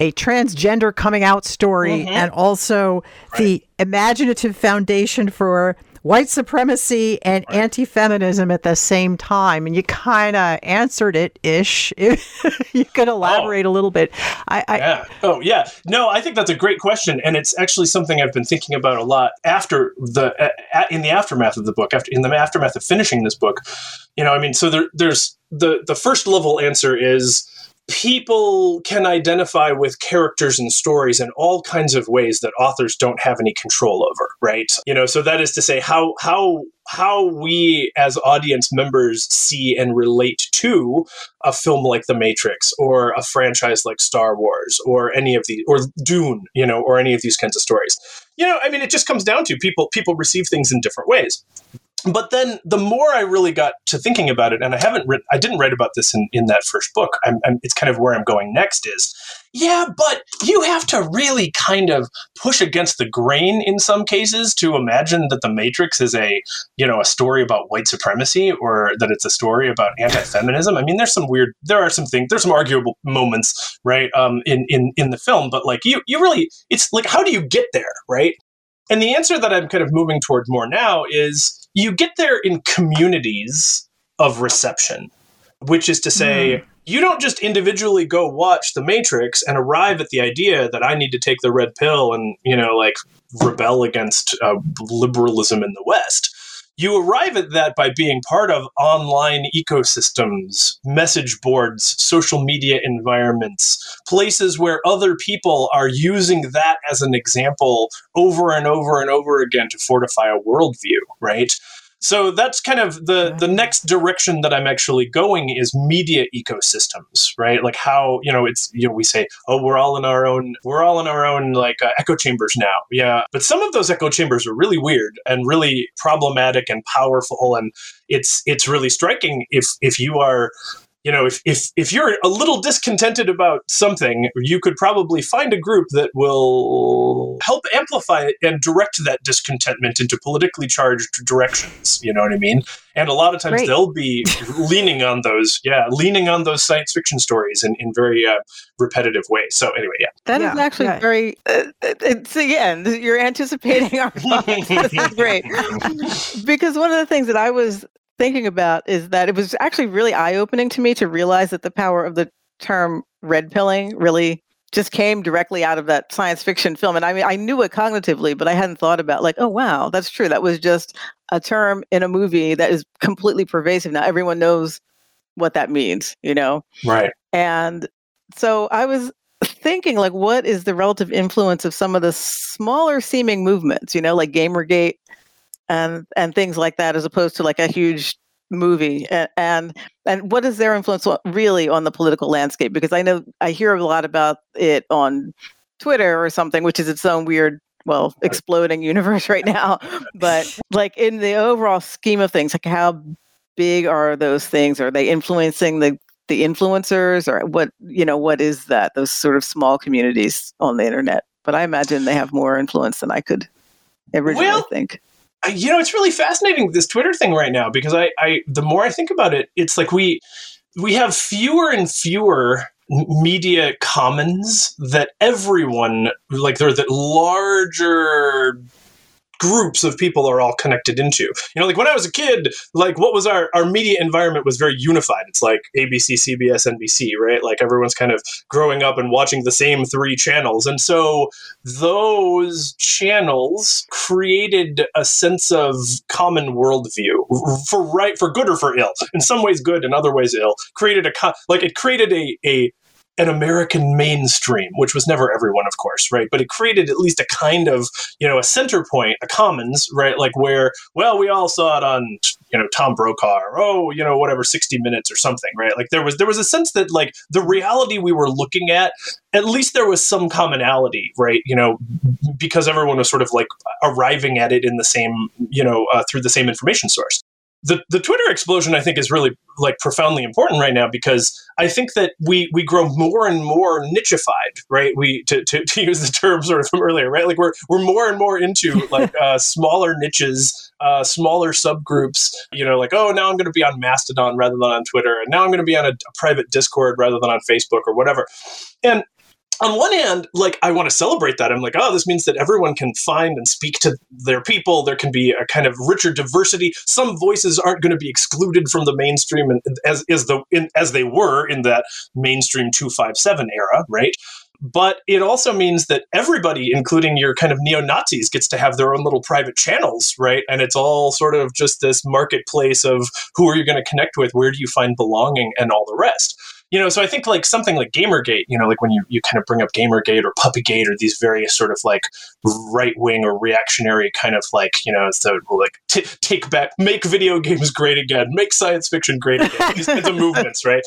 a transgender coming out story mm-hmm. and also right. the imaginative foundation for white supremacy and right. anti feminism at the same time. And you kind of answered it ish. <laughs> you could elaborate oh. a little bit. I, I, yeah. Oh, yeah. No, I think that's a great question. And it's actually something I've been thinking about a lot after the, uh, in the aftermath of the book, after in the aftermath of finishing this book. You know, I mean, so there, there's the, the first level answer is, people can identify with characters and stories in all kinds of ways that authors don't have any control over right? You know so that is to say how how how we as audience members see and relate to a film like the matrix or a franchise like star wars or any of the or dune you know or any of these kinds of stories. You know i mean it just comes down to people people receive things in different ways but then the more I really got to thinking about it, and I haven't written, I didn't write about this in, in that first book. I'm, I'm, it's kind of where I'm going next is, yeah, but you have to really kind of push against the grain in some cases to imagine that the Matrix is a, you know, a story about white supremacy or that it's a story about anti-feminism. I mean, there's some weird, there are some things, there's some arguable moments, right, um, in in in the film, but like you, you really, it's like, how do you get there, right? And the answer that I'm kind of moving towards more now is you get there in communities of reception, which is to say, mm. you don't just individually go watch The Matrix and arrive at the idea that I need to take the red pill and, you know, like rebel against uh, liberalism in the West you arrive at that by being part of online ecosystems, message boards, social media environments, places where other people are using that as an example over and over and over again to fortify a worldview, right? So that's kind of the the next direction that I'm actually going is media ecosystems, right? Like how you know it's you know we say oh we're all in our own we're all in our own like uh, echo chambers now, yeah. But some of those echo chambers are really weird and really problematic and powerful, and it's it's really striking if if you are you know, if, if, if you're a little discontented about something, you could probably find a group that will help amplify it and direct that discontentment into politically charged directions. You know what I mean? And a lot of times Great. they'll be leaning on those, yeah, leaning on those science fiction stories in, in very uh, repetitive ways. So anyway, yeah. that yeah, is actually yeah. very, uh, it's again, you're anticipating our <laughs> thoughts. <laughs> this is great. <laughs> because one of the things that I was thinking about is that it was actually really eye opening to me to realize that the power of the term red pilling really just came directly out of that science fiction film. And I mean, I knew it cognitively, but I hadn't thought about like, oh wow, that's true. That was just a term in a movie that is completely pervasive now. Everyone knows what that means, you know? Right. And so I was thinking like what is the relative influence of some of the smaller seeming movements, you know, like Gamergate and and things like that, as opposed to like a huge movie and, and and what is their influence really on the political landscape? Because i know i hear a lot about it on twitter or something which is its own weird well <laughs> exploding universe right now. <laughs> But like in the overall scheme of things like how big are those things? Are they influencing the the influencers? Or what you know what is that those sort of small communities on the internet? But i imagine they have more influence than i could originally well, think you know, it's really fascinating this Twitter thing right now because I, I, the more I think about it, it's like we, we have fewer and fewer media commons that everyone like they're the larger groups of people are all connected into. You know, like when I was a kid, like what was our, our media environment was very unified. It's like ABC, CBS, NBC, right? Like everyone's kind of growing up and watching the same three channels. And so those channels created a sense of common worldview for right, for good or for ill. In some ways good, in other ways ill. Created a, like it created a, a, an American mainstream, which was never everyone, of course, right? But it created at least a kind of, you know, a center point, a commons, right? Like where, well, we all saw it on, you know, Tom Brokaw or, oh, you know, whatever, 60 minutes or something, right? Like there was, there was a sense that like the reality we were looking at, at least there was some commonality, right? You know, because everyone was sort of like arriving at it in the same, you know, uh, through the same information source the, the Twitter explosion, I think, is really like profoundly important right now because I think that we we grow more and more nicheified, right? We to, to, to use the term sort of from earlier, right? Like we're we're more and more into <laughs> like uh, smaller niches, uh, smaller subgroups. You know, like oh, now I'm going to be on Mastodon rather than on Twitter, and now I'm going to be on a, a private Discord rather than on Facebook or whatever. And on one hand, like I want to celebrate that. I'm like, oh, this means that everyone can find and speak to their people. There can be a kind of richer diversity. Some voices aren't going to be excluded from the mainstream, and as is the in, as they were in that mainstream two five seven era, right? But it also means that everybody, including your kind of neo Nazis, gets to have their own little private channels, right? And it's all sort of just this marketplace of who are you going to connect with, where do you find belonging, and all the rest you know, so I think like something like Gamergate, you know, like when you, you kind of bring up Gamergate or Puppygate or these various sort of like right wing or reactionary kind of like, you know, so like t- take back, make video games great again, make science fiction great again, these kinds of movements, right?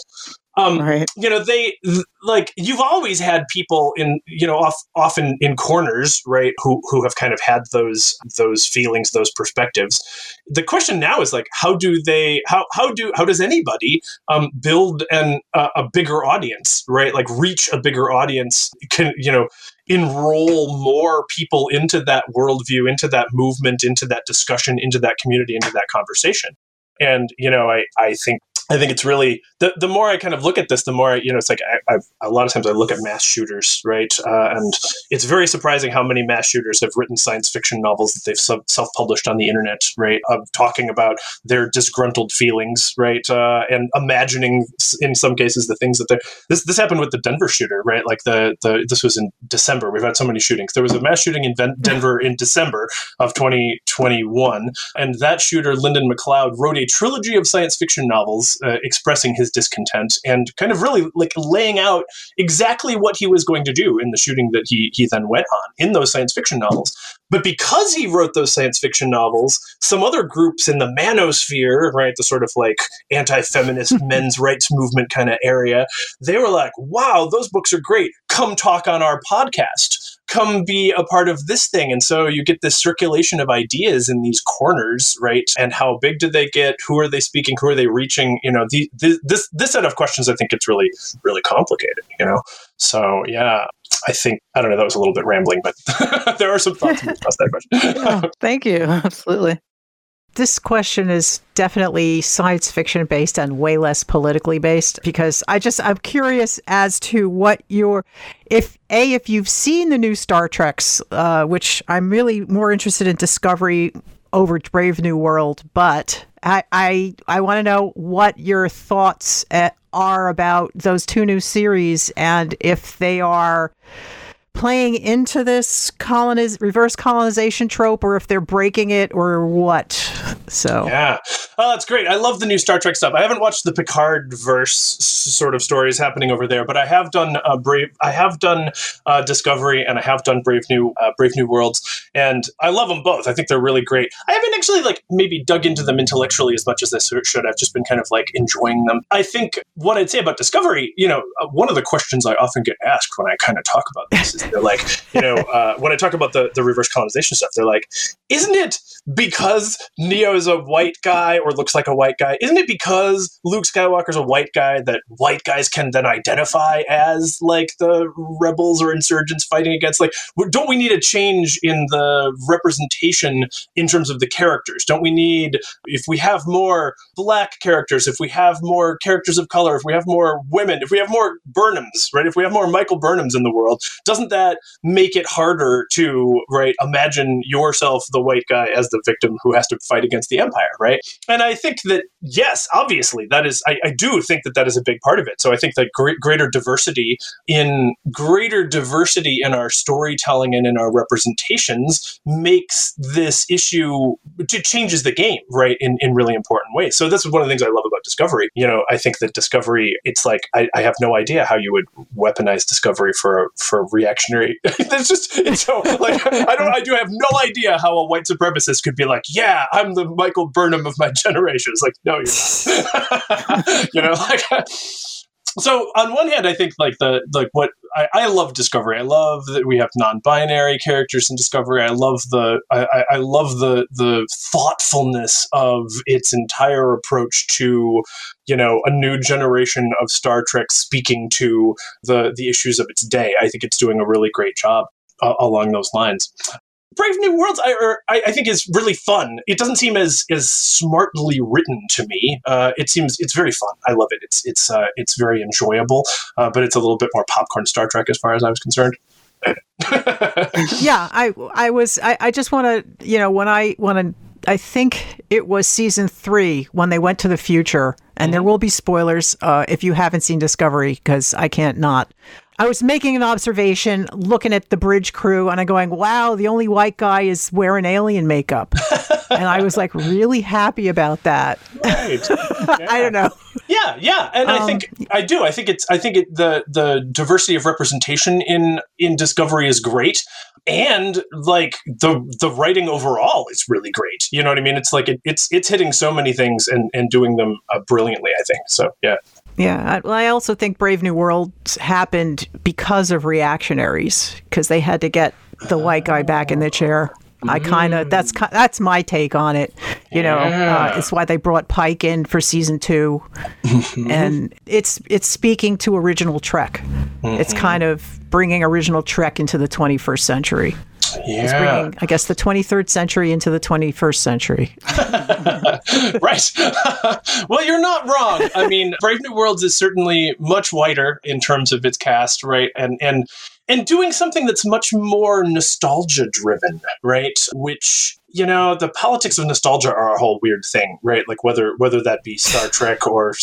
Um, Right. you know they like you've always had people in you know off, often in corners right who who have kind of had those those feelings those perspectives. The question now is like how do they how how do how does anybody um, build an uh, a bigger audience right? Like reach a bigger audience can you know enroll more people into that worldview into that movement into that discussion into that community into that conversation. And you know i i think I think it's really the, the more I kind of look at this, the more I, you know, it's like I, I've, a lot of times I look at mass shooters, right? Uh, and it's very surprising how many mass shooters have written science fiction novels that they've self published on the internet, right? Of talking about their disgruntled feelings, right? Uh, and imagining in some cases the things that they're. This this happened with the Denver shooter, right? Like the the this was in December. We've had so many shootings. There was a mass shooting in Denver in December of 2021, and that shooter, Lyndon McLeod, wrote a trilogy of science fiction novels uh, expressing his discontent and kind of really like laying out exactly what he was going to do in the shooting that he he then went on in those science fiction novels. But because he wrote those science fiction novels, some other groups in the manosphere, right, the sort of like anti-feminist <laughs> men's rights movement kind of area, they were like, "Wow, those books are great. Come talk on our podcast." Come be a part of this thing. And so you get this circulation of ideas in these corners, right? And how big do they get? Who are they speaking? Who are they reaching? You know, the, the, this this set of questions, I think it's really really complicated. You know, so yeah. I think I don't know. That was a little bit rambling, but <laughs> there are some thoughts about that question. thank you. <laughs> Absolutely this question is definitely science fiction based and way less politically based because I just I'm curious as to what your if a if you've seen the new Star Treks, uh, which I'm really more interested in Discovery over Brave New World, but I I, I want to know what your thoughts at, are about those two new series and if they are playing into this coloniz- reverse colonization trope or if they're breaking it or what. So yeah, oh, that's great. I love the new Star Trek stuff. I haven't watched the Picard verse sort of stories happening over there, but I have done uh, Brave. I have done uh, Discovery and I have done Brave New uh, Brave New Worlds, and I love them both. I think they're really great. I haven't actually like maybe dug into them intellectually as much as I should. I've just been kind of like enjoying them. I think what I'd say about Discovery, you know, uh, one of the questions I often get asked when I kind of talk about this is they're like, you know, uh, when I talk about the the reverse colonization stuff, they're like, isn't it because Neo is a white guy or looks like a white guy? Isn't it because Luke Skywalker's a white guy that white guys can then identify as like the rebels or insurgents fighting against? Like, don't we need a change in the representation in terms of the characters? Don't we need if we have more black characters, if we have more characters of color, if we have more women, if we have more Burnhams, right? If we have more Michael Burnhams in the world, doesn't that make it harder to right imagine yourself the white guy as the victim who has to fight against the empire right? And i think that yes obviously that is i, I do think that that is a big part of it. So i think that great, greater diversity in greater diversity in our storytelling and in our representations makes this issue it changes the game right in, in really important ways. So this is one of the things i love about discovery. You know i think that discovery it's like i, I have no idea how you would weaponize discovery for for reactionary. <laughs> It's just it's so like i don't i do have no idea how a white supremacist could be like yeah i'm the michael burnham of my generation. It's like no you're not. <laughs> You know like so on one hand i think like the like what I, I, love discovery. I love that we have non-binary characters in discovery. I love the I, I love the the thoughtfulness of its entire approach to you know a new generation of star trek speaking to the the issues of its day. I think it's doing a really great job uh, along those lines Brave New Worlds, I, er, I, I, think is really fun. It doesn't seem as as smartly written to me. Uh, it seems it's very fun. I love it. It's it's uh, it's very enjoyable, uh, but it's a little bit more popcorn Star Trek as far as I was concerned. <laughs> yeah, I I was I, I just want to you know when I want to I think it was season three when they went to the future, and mm-hmm. there will be spoilers uh, if you haven't seen Discovery because I can't not. I was making an observation, looking at the bridge crew, and I'm going, "Wow, the only white guy is wearing alien makeup," <laughs> and I was like really happy about that. Right. Yeah. <laughs> I don't know. Yeah, yeah, and um, I think I do. I think it's. I think it, the the diversity of representation in in Discovery is great, and like the the writing overall is really great. You know what I mean? It's like it, it's it's hitting so many things and and doing them uh, brilliantly. I think so. Yeah. Yeah, I, well, I also think Brave New Worlds happened because of reactionaries, because they had to get the white guy back in the chair. I kind of that's that's my take on it. You know, uh, it's why they brought Pike in for season 2 <laughs> and it's it's speaking to original Trek. It's kind of bringing original Trek into the 21st century. It's Yeah. bringing, I guess, the 23rd century into the 21st century. <laughs> <laughs> right. <laughs> well, you're not wrong. I mean, Brave New Worlds is certainly much wider in terms of its cast, right? And and and doing something that's much more nostalgia driven, right? Which you know, the politics of nostalgia are a whole weird thing, right? Like whether whether that be Star <laughs> Trek or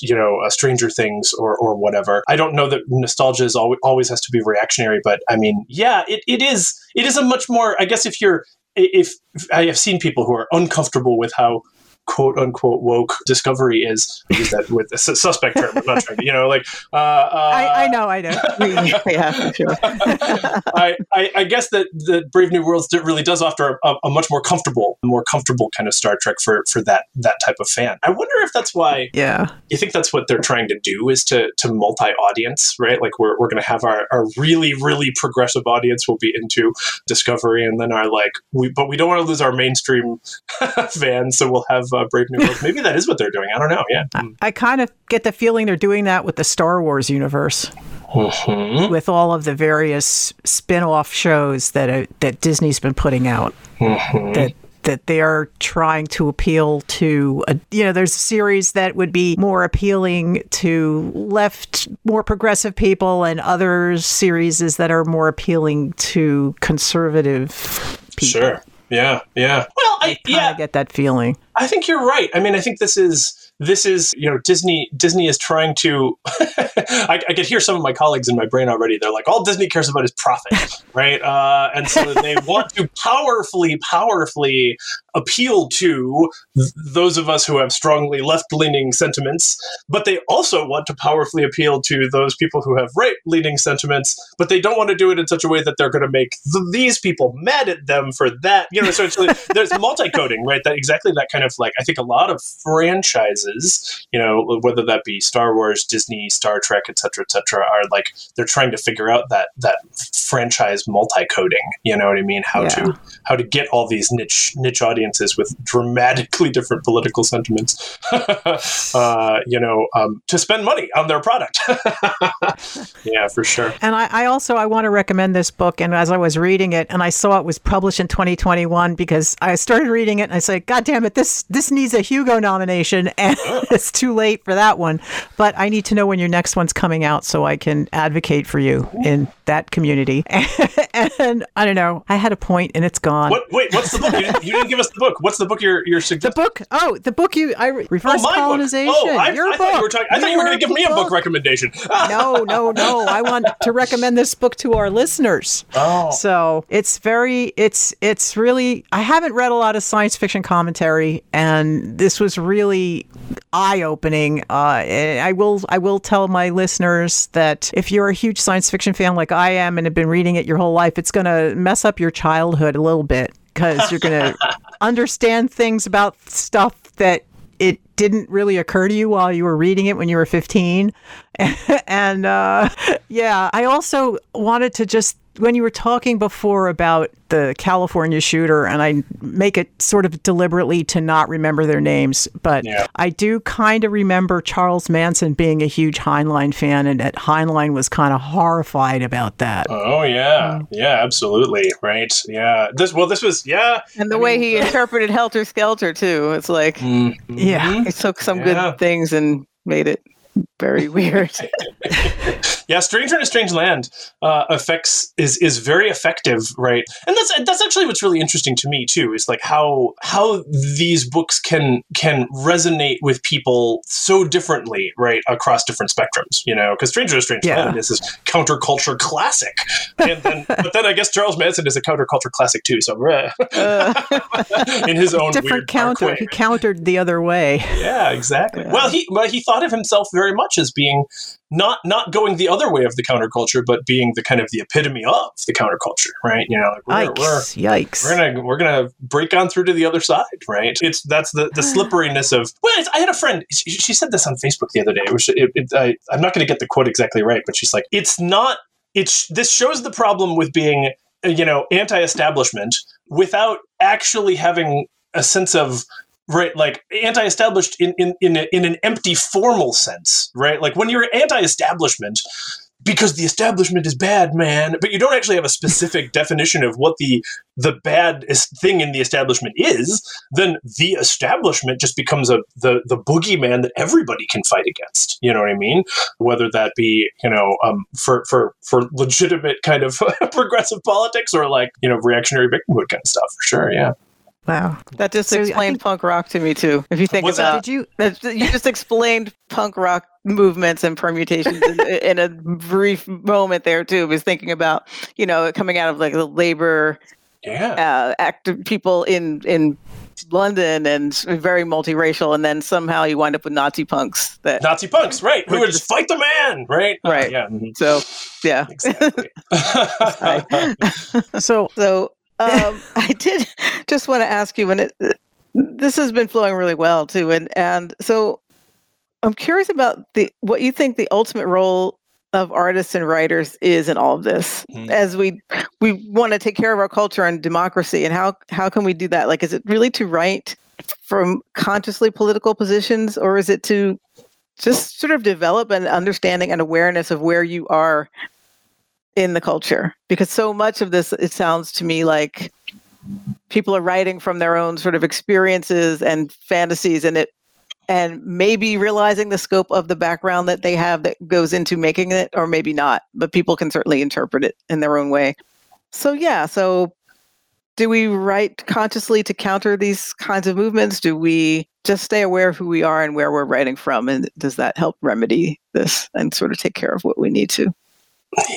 you know, uh, Stranger Things or or whatever. I don't know that nostalgia is always always has to be reactionary, but I mean, yeah, it, it is it is a much more. I guess if you're if, if I have seen people who are uncomfortable with how quote unquote woke discovery is I use that with a suspect term I'm not trying to you know like uh, uh, I, I know, I know. <laughs> yeah, sure. I, I, I guess that the Brave New Worlds really does offer a, a much more comfortable, more comfortable kind of Star Trek for for that that type of fan. I wonder if that's why Yeah. you think that's what they're trying to do is to to multi audience, right? Like we're we're going to have our, our really really progressive audience will be into Discovery, and then our like we but we don't want to lose our mainstream <laughs> fans, so we'll have uh, Brave New Worlds. Maybe that is what they're doing. I don't know. Yeah. I kind of get the feeling they're doing that with the Star Wars universe, Mhm. with all of the various spin-off shows that uh, that Disney's been putting out. Mhm. That that they are trying to appeal to. A, you know, there's a series that would be more appealing to left, more progressive people, and other series that are more appealing to conservative people. Sure. Yeah. Yeah. Well, I Kind yeah. get that feeling. I think you're right. I mean, I think this is this is you know Disney Disney is trying to. <laughs> I, I could hear some of my colleagues in my brain already. They're like, all Disney cares about is profit, <laughs> right? Uh, and so they want to powerfully, powerfully appeal to th- those of us who have strongly left leaning sentiments, but they also want to powerfully appeal to those people who have right leaning sentiments, but they don't want to do it in such a way that they're going to make th- these people mad at them for that. You know, so it's there's multi coding, right? That exactly that kind of like, I think a lot of franchises, you know, whether that be Star Wars, Disney, Star Trek, et cetera, et cetera, are like, they're trying to figure out that, that franchise multi coding, you know what I mean? How Yeah. to, how to get all these niche, niche audiences with dramatically different political sentiments, <laughs> uh, you know, um, to spend money on their product. <laughs> yeah, for sure. And I, I also I want to recommend this book. And as I was reading it, and I saw it was published in 2021 because I started reading it and I said, God damn it, this this needs a Hugo nomination, <laughs> and <laughs> it's too late for that one. But I need to know when your next one's coming out so I can advocate for you in that community. <laughs> and I don't know, I had a point and it's gone. What? Wait, what's the book? You didn't, you didn't give us the book. What's the book you're you're The book? Oh, the book you I oh, reverse my book. colonization. Oh, I, your I book. thought you were talking. I thought you were going to give me a book book. recommendation. <laughs> no, no, no. I want to recommend this book to our listeners. Oh. So it's very, it's, it's really. I haven't read a lot of science fiction commentary, and this was really eye-opening. Uh, I will, I will tell my listeners that if you're a huge science fiction fan like I am and have been reading it your whole life, it's going to mess up your childhood a little bit because you're going <laughs> to understand things about stuff that it didn't really occur to you while you were reading it when you were 15 <laughs> and uh, yeah i also wanted to just when you were talking before about the California shooter, and I make it sort of deliberately to not remember their names, but Yeah. I do kind of remember Charles Manson being a huge Heinlein fan, and that Heinlein was kind of horrified about that. Oh yeah, yeah, absolutely, right. Yeah, this well, this was yeah, And the I way mean, he interpreted Helter Skelter too, it's like Mhm. Yeah. he took some Yeah. good things and made it very <laughs> weird. yeah. Stranger in a Strange Land uh, effects is is very effective, right? And that's that's actually what's really interesting to me too. Is like how how these books can can resonate with people so differently, right, across different spectrums. You know, because Stranger in a Strange Yeah. Land is this counterculture classic, and then <laughs> but then I guess Charles Manson is a counterculture classic too. So <laughs> uh, in his own Different counter. way. He countered the other way. Yeah, exactly. Well, he well he thought of himself very much as being not not going the other way of the counterculture, but being the kind of the epitome of the counterculture, right? You know, like we're, Yikes! we're Yikes! we're gonna we're gonna break on through to the other side, right? It's that's the the <sighs> slipperiness of. Well, I had a friend. She, she said this on Facebook the other day. Was, it, it, I, I'm not going to get the quote exactly right, but she's like, "It's not. It's this shows the problem with being, uh, you know, anti-establishment without actually having a sense of." Right, like anti-established in in in, a, in an empty formal sense, right? Like when you're anti-establishment, because the establishment is bad, man. But you don't actually have a specific <laughs> definition of what the the bad thing in the establishment is. Then the establishment just becomes a the the boogeyman that everybody can fight against. You know what I mean? Whether that be you know um, for for for legitimate kind of <laughs> progressive politics or like you know reactionary victimhood kind of stuff. For sure, yeah. Wow. That just So explained think- punk rock to me too. If you think What's that? about Did you? <laughs> that, you just explained punk rock movements and permutations in, in a brief moment there too. I was thinking about you know coming out of like the labor Yeah. uh, active people in in London and very multiracial, and then somehow you wind up with Nazi punks. That Nazi punks, right? Who Which would just fight the man, right? Uh, Right. yeah. mhm, so yeah. Exactly. <laughs> So So um, <laughs> I did just want to ask you, and it this has been flowing really well too, and and so I'm curious about the what you think the ultimate role of artists and writers is in all of this Hmm. as we we want to take care of our culture and democracy and how how can we do that like is it really to write from consciously political positions or is it to just sort of develop an understanding and awareness of where you are in the culture because so much of this it sounds to me like people are writing from their own sort of experiences and fantasies and it and maybe realizing the scope of the background that they have that goes into making it or maybe not but people can certainly interpret it in their own way. So yeah so do we write consciously to counter these kinds of movements? Do we just stay aware of who we are and where we're writing from? And does that help remedy this and sort of take care of what we need to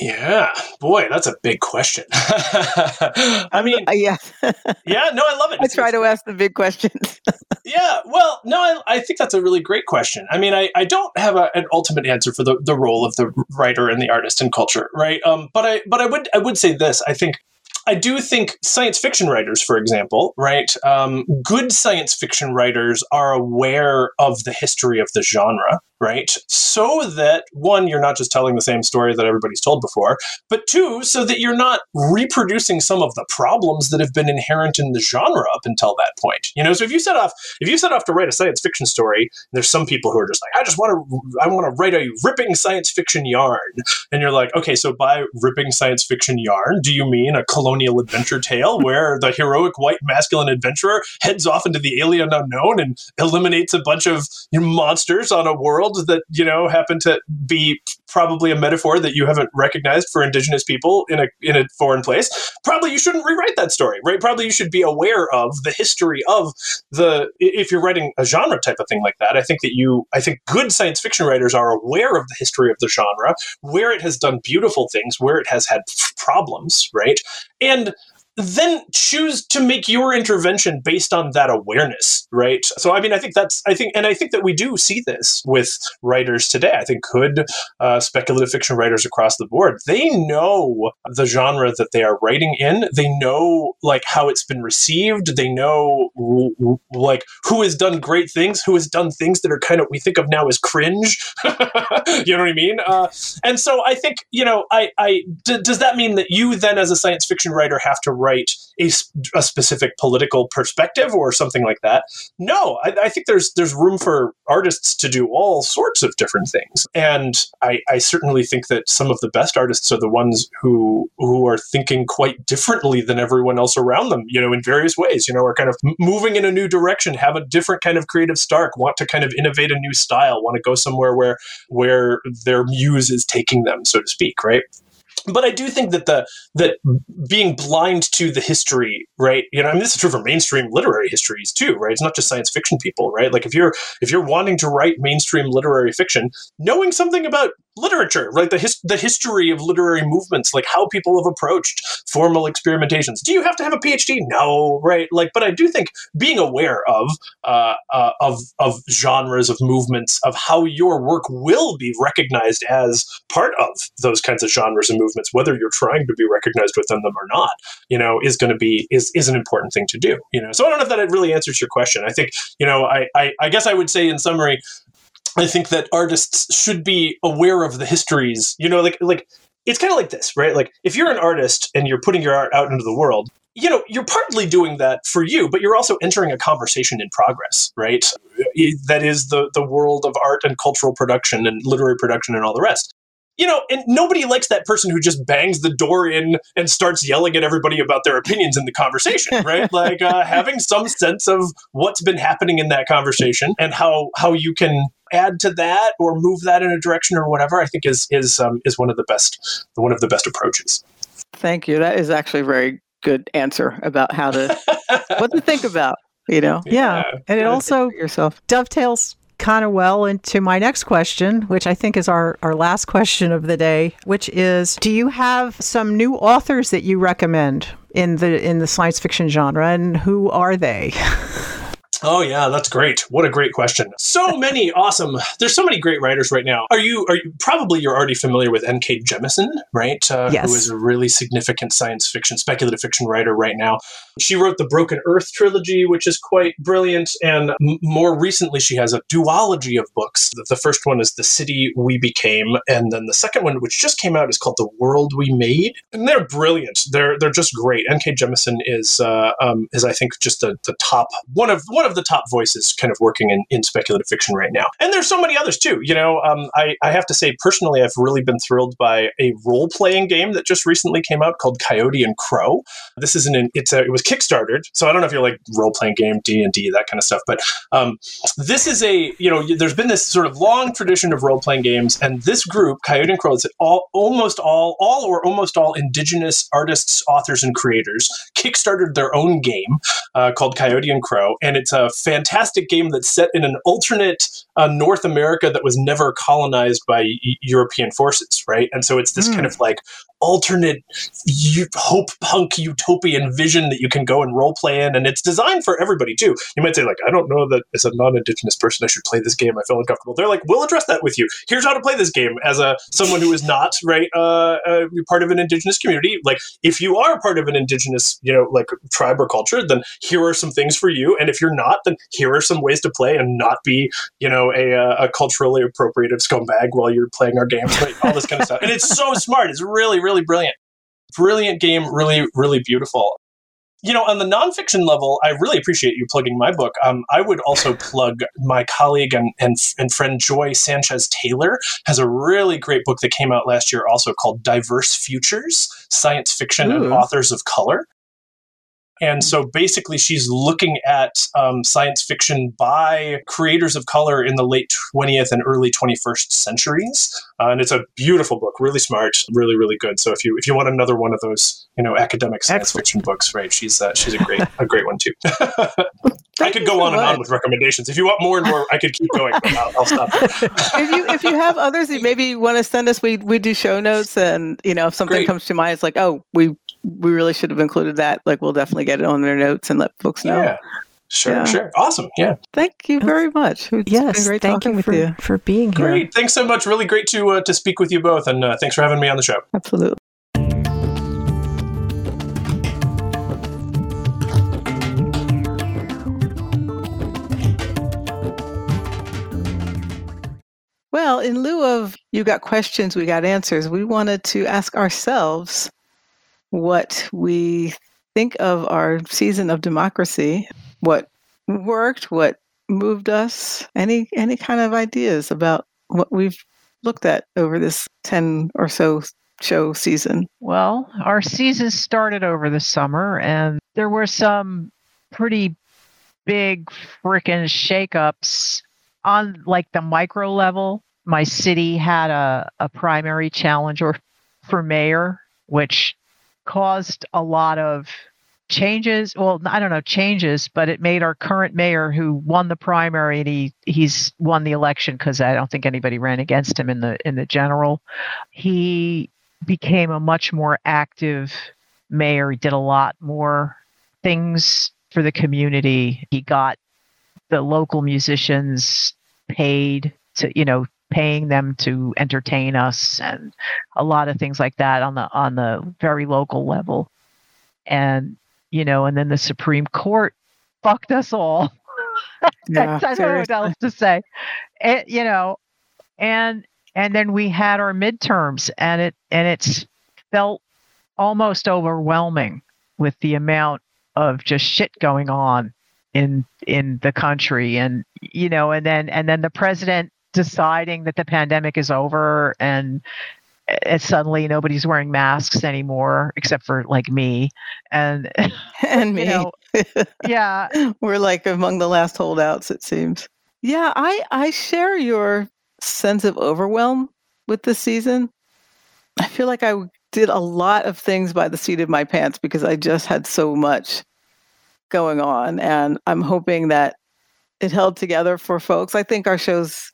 Yeah, boy, that's a big question. <laughs> I mean, Uh, yeah <laughs> yeah, no, I love it. i try to ask the big questions <laughs> Yeah, well, no, I, I think that's a really great question. I mean, I, I don't have a, an ultimate answer for the, the role of the writer and the artist in culture, right? Um, but I but I would I would say this. I think I do think science fiction writers, for example, right? Um, good science fiction writers are aware of the history of the genre, right? So that one, you're not just telling the same story that everybody's told before, but two, so that you're not reproducing some of the problems that have been inherent in the genre up until that point. You know, so if you set off if you set off to write a science fiction story, there's some people who are just like, I just want to I want to write a ripping science fiction yarn, and you're like, okay, so by ripping science fiction yarn, do you mean a colonial adventure tale where the heroic white masculine adventurer heads off into the alien unknown and eliminates a bunch of monsters on a world that you know happen to be probably a metaphor that you haven't recognized for indigenous people in a in a foreign place? Probably you shouldn't rewrite that story, right? Probably you should be aware of the history of the if you're writing a genre type of thing like that. I think that you I think good science fiction writers are aware of the history of the genre, where it has done beautiful things, where it has had problems, right? And then choose to make your intervention based on that awareness, right? So, I mean, I think that's, I think, and I think that we do see this with writers today. I think good uh, speculative fiction writers across the board, they know the genre that they are writing in. They know, like, how it's been received. They know, like, who has done great things, who has done things that are kind of, we think of now as cringe. <laughs> you know what I mean? Uh, and so I think, you know, I, I d- does that mean that you then, as a science fiction writer, have to write a specific political perspective or something like that? No, I, I think there's there's room for artists to do all sorts of different things, and I, I certainly think that some of the best artists are the ones who who are thinking quite differently than everyone else around them. You know, in various ways. You know, are kind of moving in a new direction, have a different kind of creative spark, want to kind of innovate a new style, want to go somewhere where where their muse is taking them, so to speak, right? But I do think that the that being blind to the history, right? You know, I mean, this is true for mainstream literary histories too, right? It's not just science fiction people, right? Like if you're if you're wanting to write mainstream literary fiction, knowing something about literature, right? The his, the history of literary movements, like how people have approached formal experimentations. Do you have to have a PhD? No, right? Like, but I do think being aware of uh, uh, of of genres of movements of how your work will be recognized as part of those kinds of genres and movements, whether you're trying to be recognized within them or not, you know, is going to be is is an important thing to do. You know, so I don't know if that really answers your question. I think you know, I I, I guess I would say in summary I think that artists should be aware of the histories. You know, like like it's kind of like this, right? Like if you're an artist and you're putting your art out into the world, you know, you're partly doing that for you, but you're also entering a conversation in progress, right? That is the the world of art and cultural production and literary production and all the rest you know, and nobody likes that person who just bangs the door in and starts yelling at everybody about their opinions in the conversation, <laughs> right? like uh, having some sense of what's been happening in that conversation and how how you can add to that or move that in a direction or whatever. I think is is um, is one of the best one of the best approaches. Thank you. That is actually a very good answer about how to <laughs> what to think about. You know, yeah, yeah. and it also yourself dovetails kind of well into my next question, which I think is our, our last question of the day, which is do you have some new authors that you recommend in the in the science fiction genre and who are they? <laughs> Oh yeah, that's great. What a great question. So many awesome. There's so many great writers right now. Are you are you probably you're already familiar with N.K. Jemisin, right? Uh, yes. Who is a really significant science fiction, speculative fiction writer right now. She wrote the Broken Earth trilogy, which is quite brilliant, and m- more recently she has a duology of books. The, the first one is The City We Became, and then the second one, which just came out, is called The World We Made, and they're brilliant. They're they're just great. N.K. Jemisin is uh, um, is I think just the, the top one of one of of the top voices kind of working in, in speculative fiction right now. And there's so many others too. You know, um, I, I have to say, personally, I've really been thrilled by a role playing game that just recently came out called Coyote and Crow. This isn't an, it's a, it was Kickstarted. So I don't know if you're like role playing game, D&D, that kind of stuff. But um, this is a, you know, there's been this sort of long tradition of role playing games. And this group, Coyote and Crow, it's all, almost all, all or almost all indigenous artists, authors, and creators kickstarted their own game uh, called Coyote and Crow. And it's a a fantastic game that's set in an alternate uh, North America that was never colonized by European forces, right? And so it's this mm. kind of like alternate u- hope punk utopian vision that you can go and role play in and it's designed for everybody too. You might say like i don't know that as a non-indigenous person i should play this game. I feel uncomfortable. They're like we'll address that with you. Here's how to play this game as a someone who is not right uh, uh, part of an indigenous community. Like if you are part of an indigenous you know like tribe or culture then here are some things for you and if you're not then here are some ways to play and not be you know a, uh, a culturally appropriative scumbag while you're playing our game all this kind of stuff and it's so smart it's really really really brilliant. Brilliant game, really, really beautiful. You know, on the nonfiction level, I really appreciate you plugging my book. Um, I would also plug my colleague and, and, and friend Joy Sanchez Taylor has a really great book that came out last year, also called Diverse Futures: Science Fiction Ooh. and Authors of Color. And so basically, she's looking at um, science fiction by creators of color in the late 20th and early 21st centuries. Uh, and it's a beautiful book, really smart, really, really good. So if you if you want another one of those, you know, academic science Excellent. fiction books, right? She's uh, she's a great a great one too. <laughs> I could go on and on with recommendations. If you want more and more, I could keep going. But I'll, I'll stop. <laughs> if you if you have others that maybe want to send us, we we do show notes, and you know if something great. comes to mind, it's like, oh, we we really should have included that. Like, we'll definitely get it on their notes and let folks know. Yeah. Sure, yeah. sure. Awesome. Yeah. Thank you very much. It's yes, great thank you for, you for being here. Great. Thanks so much. Really great to uh, to speak with you both, and uh, thanks for having me on the show. Absolutely. Well, in lieu of you got questions, we got answers, we wanted to ask ourselves what we think of our season of democracy, what worked, what moved us, any any kind of ideas about what we've looked at over this 10 or so show season? Well, our season started over the summer and there were some pretty big freaking shakeups on like the micro level. My city had a, a primary challenger for mayor, which caused a lot of changes. Well i don't know changes but it made our current mayor who won the primary and he he's won the election because i don't think anybody ran against him in the in the general. He became a much more active mayor. He did a lot more things for the community. He got the local musicians paid to you know paying them to entertain us and a lot of things like that on the on the very local level. And you know and then the supreme court fucked us all. <laughs> Yeah, I don't know what else to say. It, you know and and then we had our midterms and it and it's felt almost overwhelming with the amount of just shit going on in in the country. And you know and then and then the president deciding that the pandemic is over and and suddenly nobody's wearing masks anymore except for like me and <laughs> and <laughs> me. know yeah <laughs> We're like among the last holdouts, it seems. Yeah, I I share your sense of overwhelm with this season. I feel like I did a lot of things by the seat of my pants because I just had so much going on, and I'm hoping that it held together for folks. I think our shows.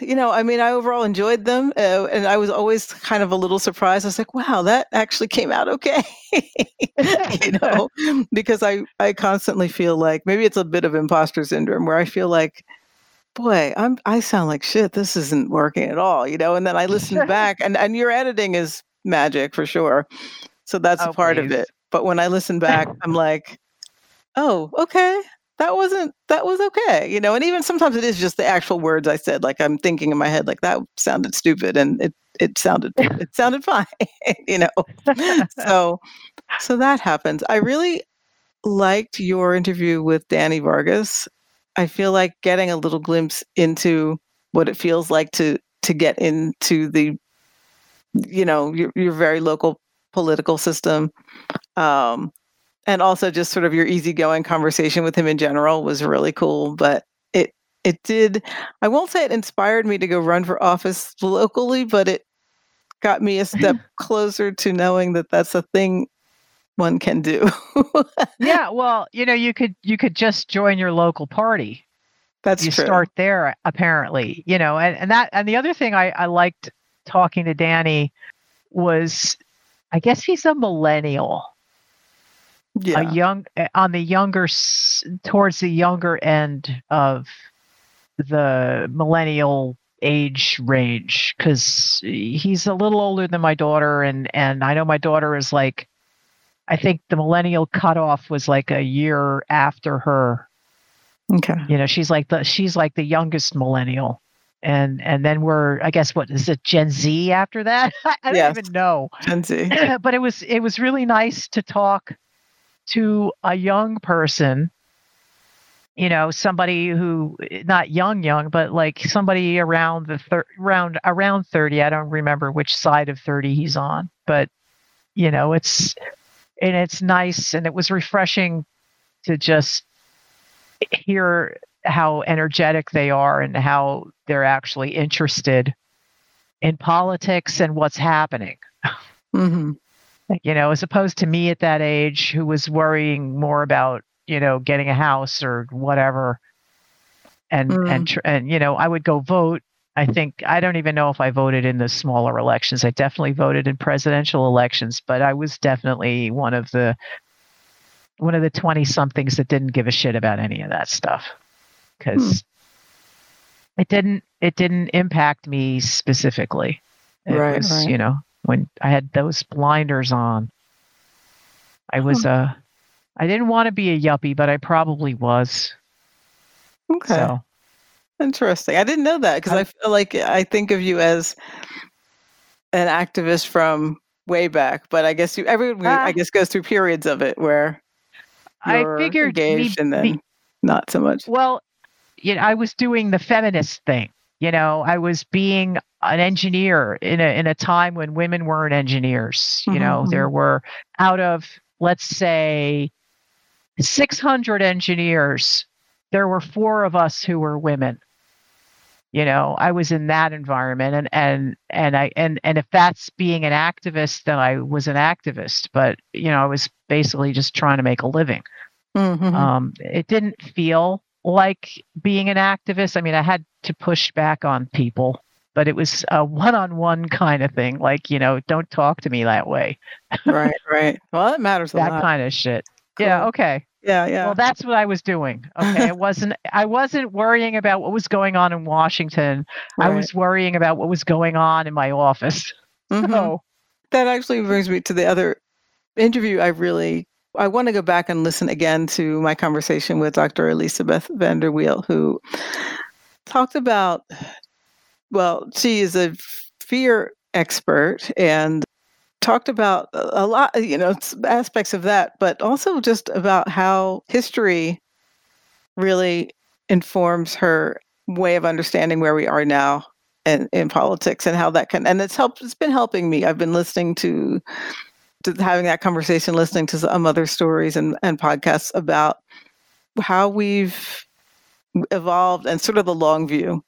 You know, I mean, I overall enjoyed them, uh, and I was always kind of a little surprised. I was like, "Wow, that actually came out okay," <laughs> you know, because I I constantly feel like maybe it's a bit of imposter syndrome where I feel like, boy, I'm I sound like shit. This isn't working at all, you know. And then I listen <laughs> back, and and your editing is magic for sure. So that's a Oh, part of it. But when I listen back, I'm like, oh, okay. That wasn't that was okay, you know, and even sometimes it is just the actual words I said. Like I'm thinking in my head, like that sounded stupid, and it it sounded <laughs> it sounded fine, <laughs> you know. So so that happens. I really liked your interview with Danny Vargas. I feel like getting a little glimpse into what it feels like to to get into the you know your your very local political system um and also just sort of your easygoing conversation with him in general was really cool but it it did i won't say it inspired me to go run for office locally but it got me a step <laughs> closer to knowing that that's a thing one can do. <laughs> Yeah well you know you could you could just join your local party. That's you true. start there apparently you know and, and that and the other thing I, I liked talking to danny was i guess he's a millennial yeah. a young uh, on the younger towards the younger end of the millennial age range because he's a little older than my daughter and and i know my daughter is like i think the millennial cutoff was like a year after her. Okay. You know she's like the she's like the youngest millennial. And and then we're i guess what is it gen z after that? <laughs> I don't even know. Gen Z. <clears throat> but it was it was really nice to talk to a young person you know somebody who not young young but like somebody around the thir- around around 30 i don't remember which side of 30 he's on but you know it's and it's nice and it was refreshing to just hear how energetic they are and how they're actually interested in politics and what's happening. Hmm you know, as opposed to me at that age who was worrying more about, you know, getting a house or whatever. And Mm. and tr- and you know, I would go vote. I think I don't even know if I voted in the smaller elections. I definitely voted in presidential elections, but I was definitely one of the one of the 20 somethings that didn't give a shit about any of that stuff cuz it didn't it didn't impact me specifically. It Right, was, right. you know, when I had those blinders on. I was uh I didn't want to be a yuppie, but I probably was. Okay. So Interesting. I didn't know that because I feel like I think of you as an activist from way back, but I guess you everyone Ah. I guess goes through periods of it where I figured me engaged and then be- not so much. Well, you know, I was doing the feminist thing. You know, I was being an engineer in a in a time when women weren't engineers. You Mhm, know, there were out of let's say 600 engineers, there were four of us who were women. you know i was in that environment and and and i and and if that's being an activist then i was an activist but you know i was basically just trying to make a living Mhm. um it didn't feel like being an activist i mean i had to push back on people but it was a one-on-one kind of thing like you know don't talk to me that way right, right. Well, that matters a that lot. kind of shit yeah okay yeah, yeah. well that's what i was doing okay it <laughs> wasn't i wasn't worrying about what was going on in washington i was worrying about what was going on in my office Mhm. <laughs> so That actually brings me to the other interview I really I want to go back and listen again to my conversation with Dr. Elizabeth Vanderweel, who talked about well, she is a fear expert and talked about a lot, you know, aspects of that, but also just about how history really informs her way of understanding where we are now in, in politics and how that can and it's helped it's been helping me. I've been listening to, to having that conversation listening to some other stories and, and podcasts about how we've evolved and sort of the long view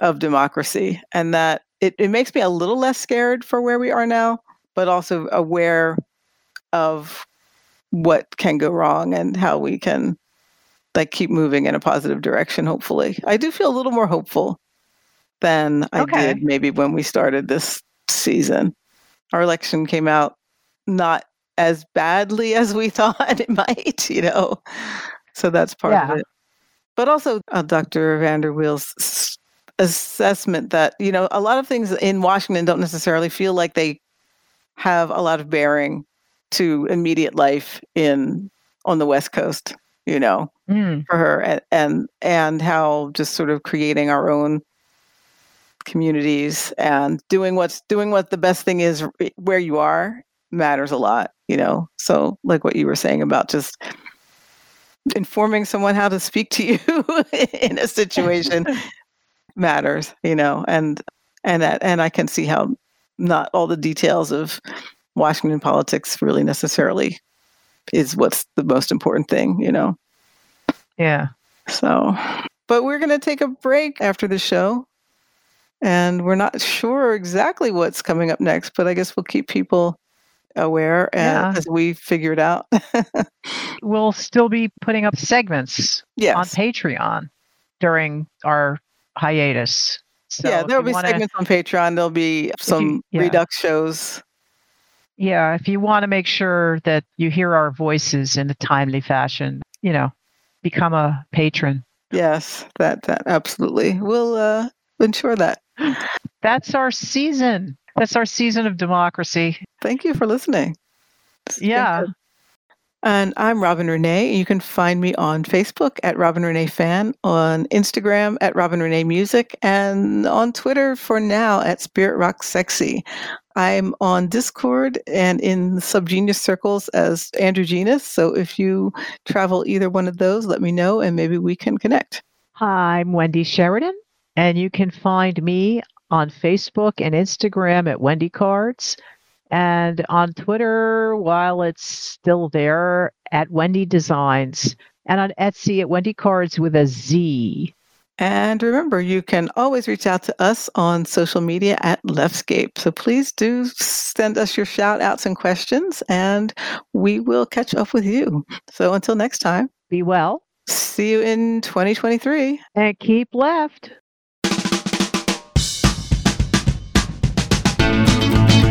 of democracy and that it, it makes me a little less scared for where we are now but also aware of what can go wrong and how we can like keep moving in a positive direction hopefully i do feel a little more hopeful than i Okay. did maybe when we started this season our election came out not as badly <laughs> as we thought it might you know so that's part Yeah. of it but also uh, dr vanderweel's assessment that you know a lot of things in washington don't necessarily feel like they have a lot of bearing to immediate life in on the west coast you know mm, for her and and, and how just sort of creating our own communities and doing what's doing what the best thing is where you are matters a lot you know? So like what you were saying about just informing someone how to speak to you <laughs> in a situation <laughs> matters you know and and that and i can see how not all the details of washington politics really necessarily is what's the most important thing you know yeah so, but we're going to take a break after the show. And we're not sure exactly what's coming up next, but I guess we'll keep people aware Yeah. and, as we figure it out. <laughs> we'll still be putting up segments on patreon during our hiatus so yeah, there'll be wanna- segments on Patreon. There'll be some yeah. Redux shows. yeah if you want to make sure that you hear our voices in a timely fashion you know become a patron Yes, that, that absolutely. We'll uh, ensure that. <gasps> that's our season that's our season of democracy Thank you for listening. It's yeah. And I'm Robin Renée. You can find me on Facebook at Robin Renee Fan, on Instagram at Robin Renee Music, and on Twitter for now at Spirit Rock Sexy. I'm on Discord and in Subgenius circles as Andrew Genus. So if you travel either one of those, let me know and maybe we can connect. Hi, I'm Wendy Sheridan, and you can find me on Facebook and Instagram at Wendy Cards, and on Twitter while it's still there at Wendy Designs, and on Etsy at Wendy Cards with a Z. And remember, you can always reach out to us on social media at Leftscape. So please do send us your shout outs and questions, and we will catch up with you. So until next time, Be well see you in 2023. and keep left.